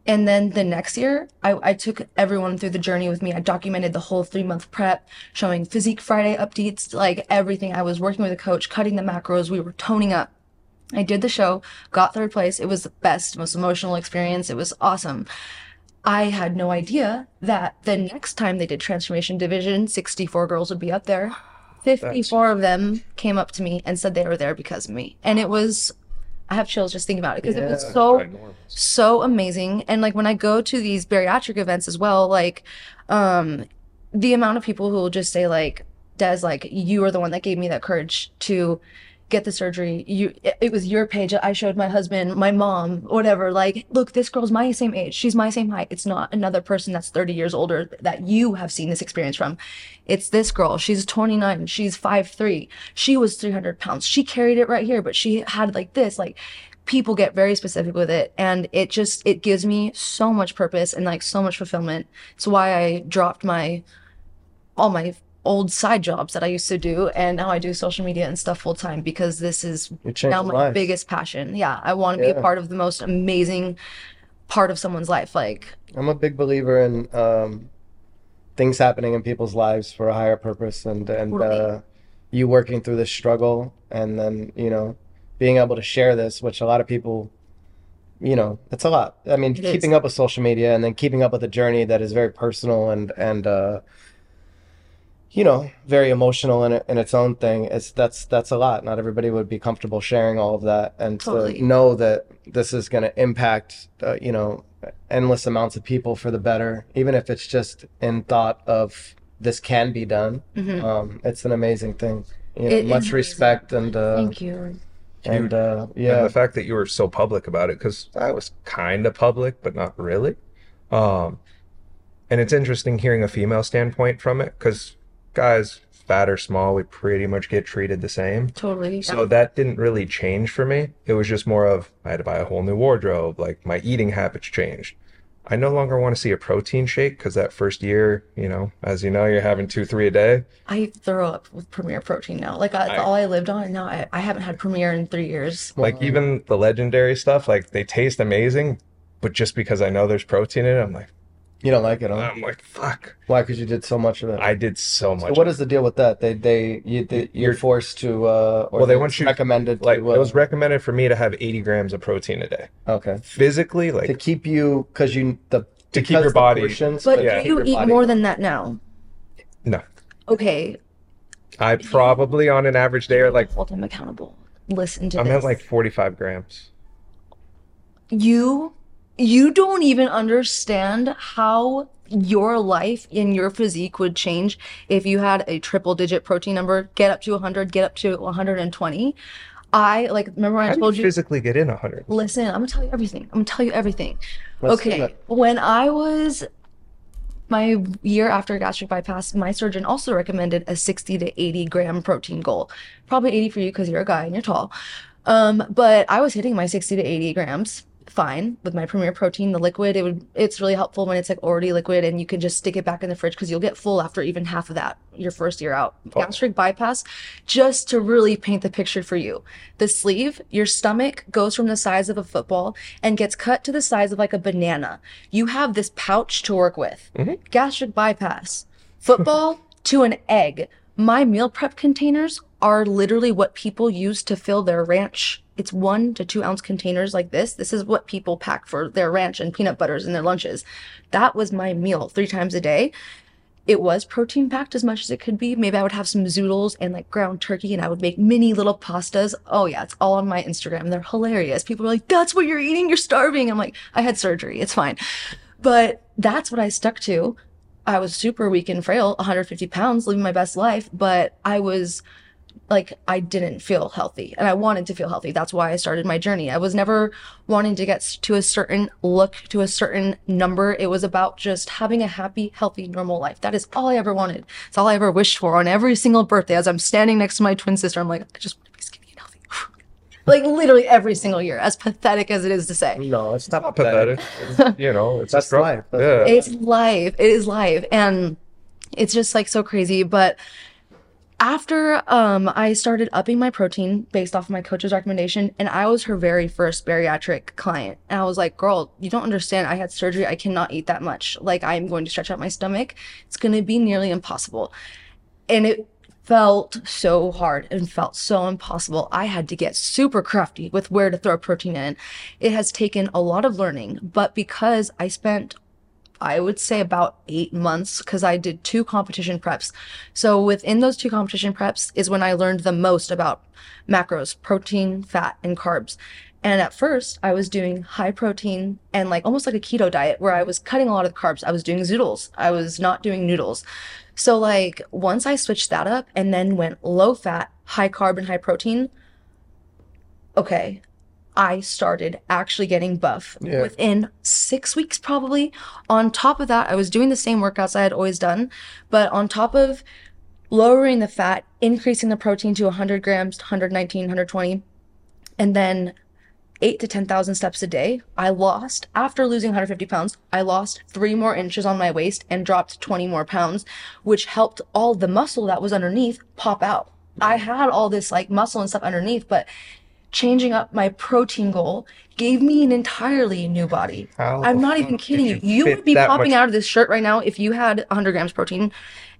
and then the next year I, I took everyone through the journey with me i documented the whole three month prep showing physique friday updates like everything i was working with a coach cutting the macros we were toning up I did the show, got third place. It was the best, most emotional experience. It was awesome. I had no idea that the next time they did Transformation Division, 64 girls would be up there. 54 of them came up to me and said they were there because of me. And it was, I have chills just thinking about it because it was so Ginormous. so amazing. And like when i go to these bariatric events as well like um the amount of people who will just say like des like you are the one that gave me that courage to get the surgery. You it, it was your page i showed my husband my mom whatever. Like look this girl's my same age. She's my same height. It's not another person that's 30 years older that you have seen this experience from it's this girl. She's 29 she's 5'3 she was 300 pounds. She carried it right here but she had like this like people get very specific with it and it just it gives me so much purpose and like so much fulfillment. It's why i dropped my all my old side jobs that i used to do and now i do social media and stuff full time because this is now my lives. biggest passion. Yeah i want to be a part of the most amazing part of someone's life like I'm a big believer in um, things happening in people's lives for a higher purpose, and and Totally. uh, you working through this struggle, and then you know being able to share this, which a lot of people, you know, it's a lot. I mean, It is. keeping up with social media and then keeping up with a journey that is very personal and and uh, you know very emotional in it, in its own thing. It's that's that's a lot. Not everybody would be comfortable sharing all of that, and Totally. to know that this is going to impact, uh, you know, endless amounts of people for the better, even if it's just in thought of this can be done. Um, it's an amazing thing. You know, Mm-hmm. It is much amazing. respect and uh, thank you and uh, And yeah, the fact that you were so public about it, because I was kind of public, but not really. Um, and it's interesting hearing a female standpoint from it, because guys, fat or small, we pretty much get treated the same. totally So that didn't really change for me. It was just more of I had to buy a whole new wardrobe. Like my eating habits changed. I no longer want to see a protein shake because that first year, you know, as you know, you're having two, three a day. I throw up with Premier Protein now. Like I, I- all I lived on, now I, I haven't had Premier in three years. Like even the legendary stuff, like they taste amazing, but just because I know there's protein in it, I'm like, you don't like it, huh? I'm like, fuck. Why? Because you did so much of it. I did so much. So what is the deal with that? They they you they, you're You're- forced to uh or Well, they it's want you- recommended like to uh, it was recommended for me to have 80 grams of protein a day. okay Physically, like to keep you because you the To keep your the body- portions, But Yeah. do you eat body- more than that now? no. Okay, I probably on an average day are like hold him accountable. Listen to I'm this. at like 45 grams. you you don't even understand how your life and your physique would change if you had a triple digit protein number get up to 100 get up to 120 i like remember when How i told you you physically get in 100? listen i'm gonna tell you everything. I'm gonna tell you everything. Let's okay when i was my year after gastric bypass my surgeon also recommended a 60 to 80 gram protein goal. Probably 80 for you because you're a guy and you're tall. Um, but i was hitting my 60 to 80 grams fine with my Premier Protein, the liquid. It would it's really helpful when it's like already liquid and you can just stick it back in the fridge because you'll get full after even half of that your first year out. Oh. Gastric bypass, just to really paint the picture for you. The sleeve, your stomach goes from the size of a football and gets cut to the size of like a banana. You have this pouch to work with. Mm-hmm. Gastric bypass, football to an egg. My meal prep containers are literally what people use to fill their ranch. It's one to two ounce containers like this. This is what people pack for their ranch and peanut butters in their lunches. That was my meal three times a day. It was protein packed as much as it could be. Maybe I would have some zoodles and like ground turkey and I would make mini little pastas. Oh yeah, it's all on my Instagram. They're hilarious. People are like, that's what you're eating. You're starving. I'm like, I had surgery. It's fine. But that's what I stuck to. I was super weak and frail, 150 pounds, living my best life, but I was like, I didn't feel healthy and I wanted to feel healthy. That's why I started my journey. I was never wanting to get to a certain look, to a certain number. It was about just having a happy, healthy, normal life. That is all I ever wanted. It's all I ever wished for on every single birthday. As I'm standing next to my twin sister, I'm like, I just want to be skinny and healthy. like literally every single year, as pathetic as it is to say. No, it's not Not pathetic. It's, you know, it's That's life. That's yeah. it's life it is life and it's just like so crazy but after um i started upping my protein based off of my coach's recommendation and i was her very first bariatric client. And i was like girl you don't understand. I had surgery. I cannot eat that much. Like i'm going to stretch out my stomach. It's going to be nearly impossible. And it felt so hard and felt so impossible. I had to get super crafty with where to throw protein in. It has taken a lot of learning, but because I spent I would say about eight months because I did two competition preps. So within those two competition preps is when I learned the most about macros, protein, fat, and carbs. And at first, I was doing high protein and like almost like a keto diet where I was cutting a lot of carbs. I was doing zoodles. I was not doing noodles. So like once I switched that up and then went low fat, high carb, and high protein, okay, I started actually getting buff Yeah. within six weeks, probably. On top of that, I was doing the same workouts I had always done, but on top of lowering the fat, increasing the protein to 100 grams, 119, 120, and then eight to 10,000 steps a day, I lost, after losing 150 pounds, I lost three more inches on my waist and dropped 20 more pounds, which helped all the muscle that was underneath pop out. I had all this like muscle and stuff underneath, but changing up my protein goal gave me an entirely new body. How I'm not even kidding you. you You would be popping much- out of this shirt right now if you had 100 grams protein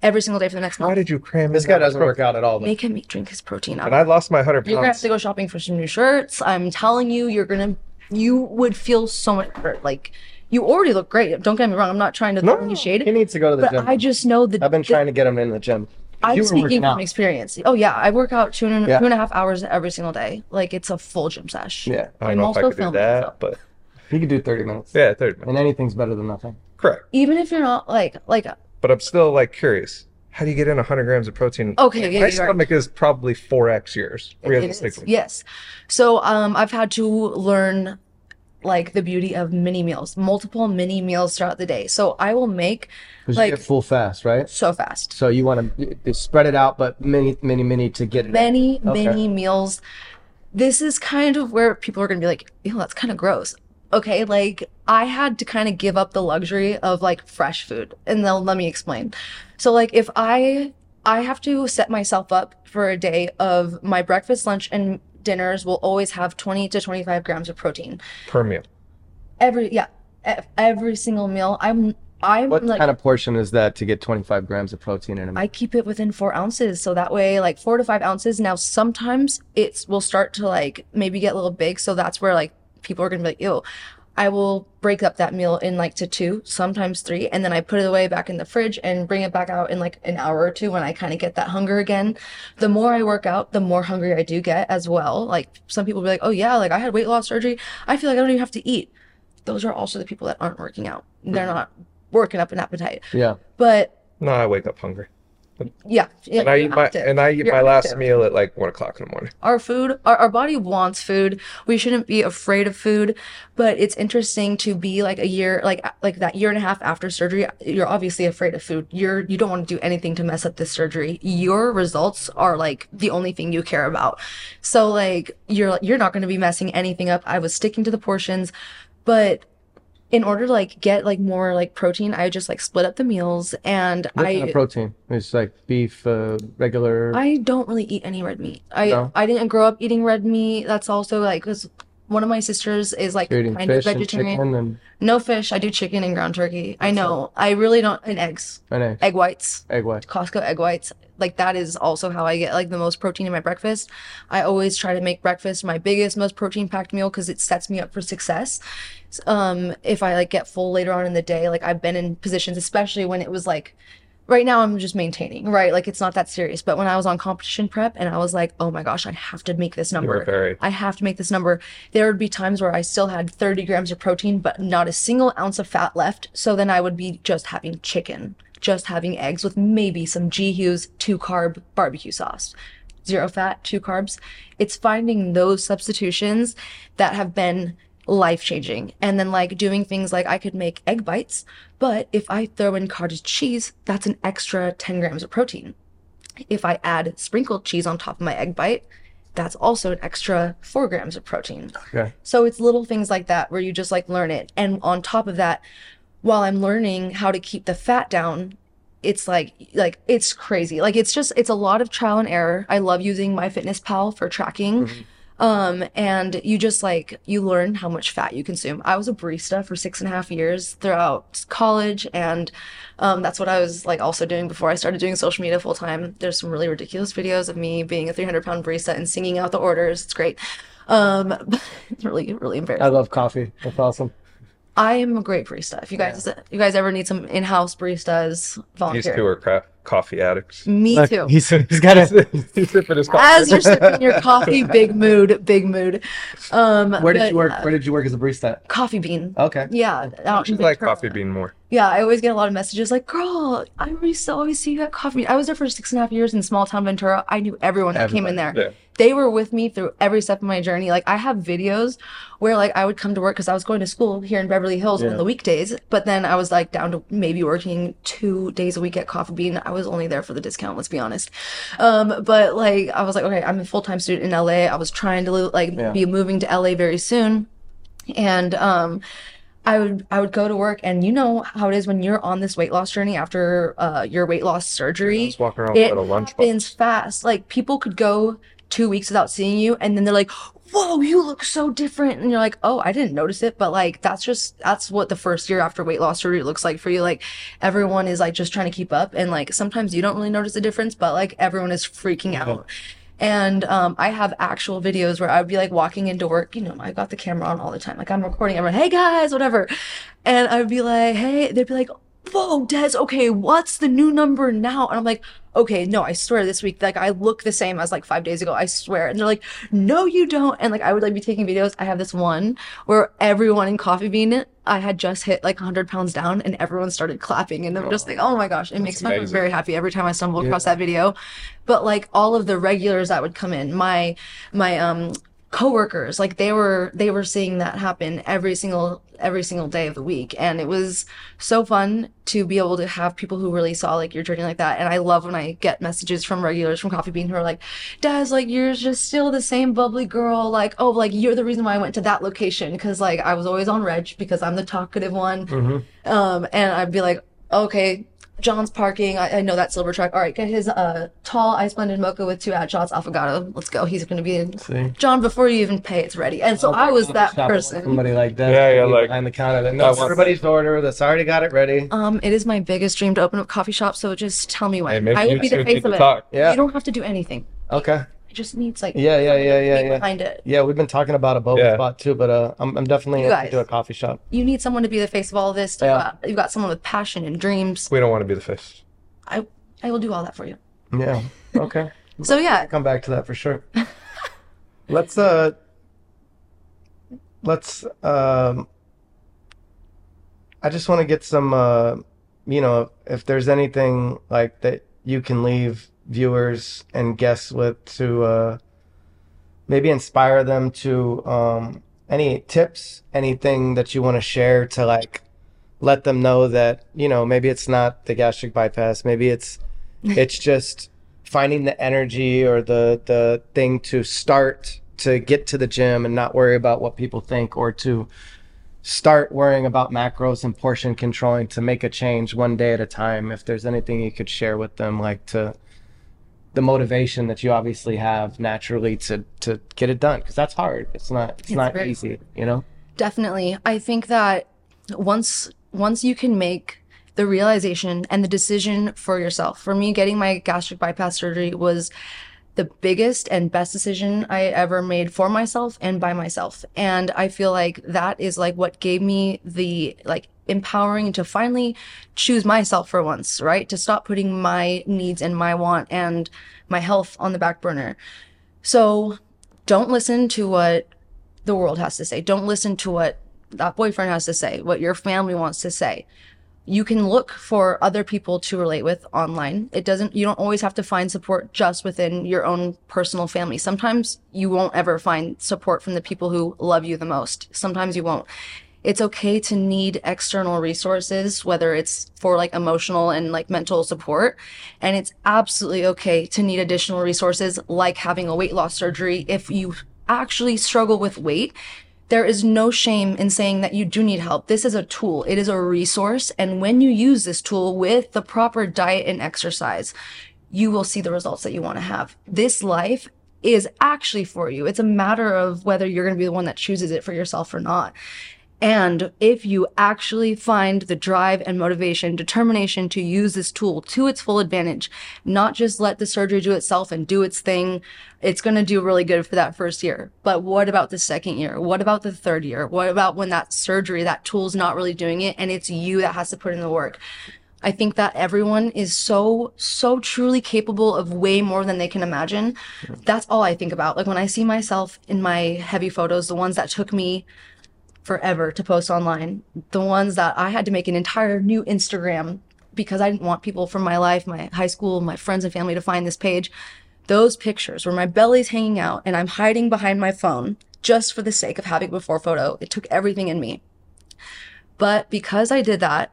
every single day for the next How month. did you cram This guy doesn't work out at all. Though. Make him drink his protein. And I lost my 100 pounds. You're gonna have to go shopping for some new shirts. I'm telling you, you're gonna, you would feel so much better. Like, you already look great. Don't get me wrong. I'm not trying to throw any He needs to go to the but gym. I just know that I've been trying to get him in the gym. I'm speaking from out. experience. Oh yeah, I work out two and, Yeah. two and a half hours every single day. Like it's a full gym sesh. Yeah, I don't I'm know if I also could do filming, that, so- but you could do 30 minutes. yeah, 30 minutes. And anything's better than nothing. Correct. Even if you're not like like But I'm still like curious. How do you get in 100 grams of protein? Okay, yeah, My you're right. stomach is probably 4x yours, It is, realistically. Yes. So um, I've had to learn like the beauty of mini meals, multiple mini meals throughout the day. So I will make Like- you get full fast, right? so fast. So you want to spread it out, but many, many, many to get it. Many, Okay. many meals. This is kind of where people are going to be like, ew, that's kind of gross. Okay, like I had to kind of give up the luxury of like fresh food. And then let me explain. So like if I I have to set myself up for a day of my breakfast, lunch, and dinners will always have 20 to 25 grams of protein. Per meal. Every yeah, e- every single meal. I'm I'm What like kind of portion is that to get 25 grams of protein in a meal? I keep it within four ounces. So that way, like four to five ounces. Now, sometimes it's will start to like maybe get a little big. So that's where like people are going to be like, ew. I will break up that meal in like to two, sometimes three, and then I put it away back in the fridge and bring it back out in like an hour or two when I kind of get that hunger again. The more I work out, the more hungry I do get as well. Like some people be like, oh yeah, like I had weight loss surgery. I feel like I don't even have to eat. Those are also the people that aren't working out. They're mm-hmm. not working up an appetite. yeah. But No, I wake up hungry. Yeah, yeah, And I eat my and I eat You're my last meal at like one o'clock in the morning. our food our, our body wants food. We shouldn't be afraid of food but it's interesting to be like a year like like that year and a half after surgery you're obviously afraid of food. You're you don't want to do anything to mess up this surgery. Your results are like the only thing you care about. So like you're you're not going to be messing anything up. I was sticking to the portions but in order to like get like more like protein i just like split up the meals and What i kind of protein? It's like beef, uh, regular. I don't really eat any red meat. I No? I didn't grow up eating red meat. That's also like because one of my sisters is like kind of and vegetarian. and No fish. I do chicken and ground turkey. I know. I really don't. And eggs, an egg, egg whites, egg white. Costco egg whites. Like that is also how I get like the most protein in my breakfast. I always try to make breakfast my biggest, most protein packed meal because it sets me up for success. Um, if I like get full later on in the day, like I've been in positions, especially when it was like right now I'm just maintaining, right? Like it's not that serious. But when I was on competition prep and I was like, oh my gosh, I have to make this number. very I have to make this number. There would be times where I still had 30 grams of protein, but not a single ounce of fat left. So then I would be just having chicken, just having eggs with maybe some G Hughes two carb barbecue sauce. Zero fat, two carbs. It's finding those substitutions that have been life changing. And then like doing things like I could make egg bites, but if I throw in cottage cheese, that's an extra 10 grams of protein. If I add sprinkled cheese on top of my egg bite, that's also an extra four grams of protein. Okay. So it's little things like that where you just like learn it. And on top of that, while I'm learning how to keep the fat down, it's like like it's crazy. Like it's just it's a lot of trial and error. I love using MyFitnessPal for tracking. Mm-hmm. Um, and you just like you learn how much fat you consume. I was a barista for six and a half years throughout college, and um, that's what I was like also doing before I started doing social media full time. There's some really ridiculous videos of me being a 300 pound barista and singing out the orders. It's great. Um, it's really really embarrassing. I love coffee. That's awesome. I am a great barista. If you guys, you guys ever need some in-house baristas, these volunteer. two are craft coffee addicts. Me Look, too. He's, he's got a. He's sipping his coffee. As you're sipping your coffee, big mood, big mood. Um, Where did but, you work? uh, Where did you work as a barista? coffee bean. Okay. Yeah, out She's in like Ventura. coffee bean more. Yeah, I always get a lot of messages like, "Girl, I used to always see you at coffee." Bean." I was there for six and a half years in small town Ventura. I knew everyone that came in there. Yeah. They were with me through every step of my journey. Like I have videos where like I would come to work because I was going to school here in Beverly Hills Yeah. on the weekdays, but then I was like down to maybe working two days a week at Coffee Bean. I was only there for the discount, let's be honest. Um, but like I was like, okay, I'm a full time student in LA. I was trying to like Yeah. be moving to LA very soon, and um. I would I would go to work and you know how it is when you're on this weight loss journey after uh, your weight loss surgery. Just walking around It with a lunchbox. happens fast. Like people could go two weeks without seeing you, and then they're like, "Whoa, you look so different," and you're like, "Oh, I didn't notice it." But like that's just that's what the first year after weight loss surgery looks like for you. Like everyone is like just trying to keep up, and like sometimes you don't really notice the difference, but like everyone is freaking out. And um, I have actual videos where I would be like walking into work, you know, I got the camera on all the time. Like I'm recording everyone, hey guys, whatever. And I would be like, hey, they'd be like, whoa, Des, okay, what's the new number now? And I'm like, okay, no, I swear this week, like I look the same as like five days ago, I swear. And they're like, no, you don't. And like I would like be taking videos. I have this one where everyone in Coffee Bean, I had just hit like 100 pounds down and everyone started clapping. And I'm just like, oh my gosh, it makes me amazing. very happy every time I stumble across that video. But like all of the regulars that would come in, my, my, um, coworkers like they were they were seeing that happen every single every single day of the week. And it was so fun to be able to have people who really saw like your journey like that. And i love when i get messages from regulars from coffee bean who are like Des like you're just still the same bubbly girl. Like oh like you're the reason why i went to that location because like i was always on reg because i'm the talkative one. Um and i'd be like okay John's parking. I, I know that silver truck. All right, get his uh tall ice blended mocha with two ad shots, affogato. Let's go. He's gonna be in. See. John, before you even pay, it's ready. And so I was that person. Somebody like that. Yeah, yeah, like- behind the counter that knows want- everybody's order. That's already got it ready. Um, it is my biggest dream to open up a coffee shop. So just tell me Hey, when. maybe I you will be the face of it. talk. Yeah. You don't have to do anything. Okay. It just needs like Yeah, yeah, yeah, yeah, be yeah. behind it. Yeah, we've been talking about a boba Yeah. spot too, but uh, I'm, I'm definitely You going to guys. do a coffee shop. You need someone to be the face of all this. You've, Yeah. got, you've got someone with passion and dreams. We don't want to be the face. I I will do all that for you. Yeah. Okay. So yeah, come back to that for sure. let's uh let's um I just want to get some uh you know if there's anything like that you can leave viewers and guests with to uh, maybe inspire them to um, any tips, anything that you want to share to like let them know that you know maybe it's not the gastric bypass, maybe it's it's just finding the energy or the the thing to start to get to the gym and not worry about what people think or to start worrying about macros and portion controlling to make a change one day at a time. If there's anything you could share with them like to the motivation that you obviously have naturally to to get it done because that's hard it's not it's, It's not very easy you know Definitely. I think that once once you can make the realization and the decision for yourself. For me, getting my gastric bypass surgery was the biggest and best decision I ever made for myself and by myself. And I feel like that is like what gave me the like empowering to finally choose myself for once, right? To stop putting my needs and my want and my health on the back burner. So don't listen to what the world has to say. Don't listen to what that boyfriend has to say, what your family wants to say. You can look for other people to relate with online. It doesn't, you don't always have to find support just within your own personal family. Sometimes you won't ever find support from the people who love you the most. Sometimes you won't. It's okay to need external resources, whether it's for like emotional and like mental support. And it's absolutely okay to need additional resources like having a weight loss surgery if you actually struggle with weight there is no shame in saying that you do need help. This is a tool. It is a resource. And when you use this tool with the proper diet and exercise, you will see the results that you want to have. This life is actually for you. It's a matter of whether you're going to be the one that chooses it for yourself or not. And if you actually find the drive and motivation, determination to use this tool to its full advantage, not just let the surgery do itself and do its thing, it's going to do really good for that first year. But what about the second year? What about the third year? What about when that surgery, that tool's not really doing it and it's you that has to put in the work? I think that everyone is so, so truly capable of way more than they can imagine. That's all I think about. Like when I see myself in my heavy photos, the ones that took me forever to post online. The ones that I had to make an entire new Instagram because I didn't want people from my life, my high school, my friends and family to find this page. Those pictures where my belly's hanging out and I'm hiding behind my phone just for the sake of having a before photo. It took everything in me. But because I did that,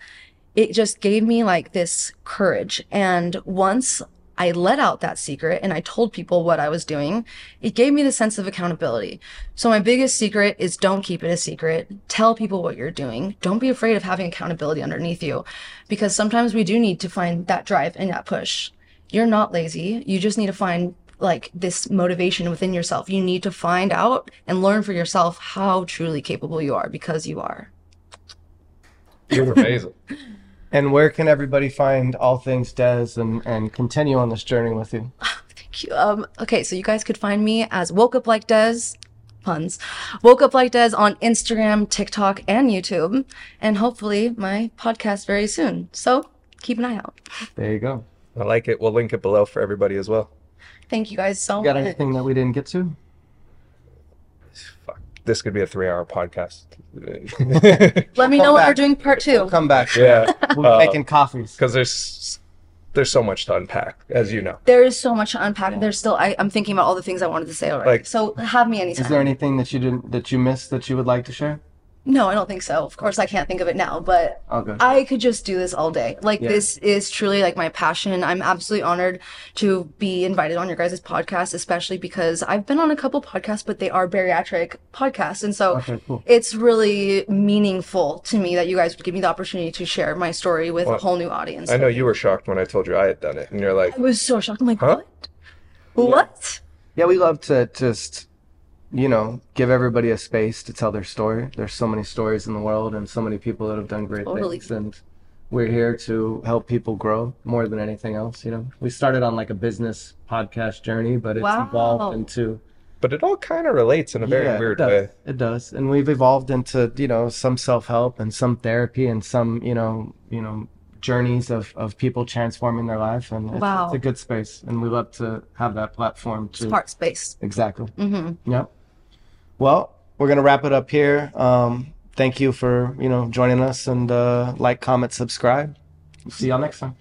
it just gave me like this courage. And once I let out that secret and I told people what I was doing, it gave me the sense of accountability. So my biggest secret is don't keep it a secret. Tell people what you're doing. Don't be afraid of having accountability underneath you because sometimes we do need to find that drive and that push. You're not lazy. You just need to find like this motivation within yourself. You need to find out and learn for yourself how truly capable you are because you are. You're amazing. and where can everybody find all things des and and continue on this journey with you Thank you. Um, okay, so you guys could find me as Woke Up Like Des, puns, Woke Up Like Des on Instagram, TikTok, and YouTube, and hopefully my podcast very soon. So keep an eye out. there you go I like it. We'll link it below for everybody as well. Thank you guys so you got much. anything that we didn't get to Fuck. This could be a three hour podcast. Let me Come know when we're doing part 2 come back yeah. we're Uh, making coffees Because there's there's so much to unpack, as you know. There is so much to unpack. There's still I, I'm thinking about all the things I wanted to say already. Like- so have me anytime. is there anything that you didn't that you missed that you would like to share No, I don't think so. Of course, I can't think of it now, but I could just do this all day. Like Yeah. this is truly like my passion. I'm absolutely honored to be invited on your guys' podcast, especially because I've been on a couple podcasts, but they are bariatric podcasts. And so Okay, cool. it's really meaningful to me that you guys would give me the opportunity to share my story with a whole new audience. I know you were shocked when I told you I had done it, and you're like, I was so shocked. I'm like, Huh? what? What? Yeah, we love to just, you know, give everybody a space to tell their story. There's so many stories in the world and so many people that have done great Totally. things. And we're here to help people grow more than anything else, you know. We started on like a business podcast journey, but it's Wow. evolved into but it all kind of relates in a very Yeah, weird it way. It does. And we've evolved into, you know, some self-help and some therapy and some, you know, you know, journeys of, of people transforming their life and it's, Wow. it's a good space and we love to have that platform to Heart space. Exactly. Mm-hmm. Yep. Well, we're gonna wrap it up here. Um, thank you for you know joining us and uh, like, comment, subscribe. See y'all next time.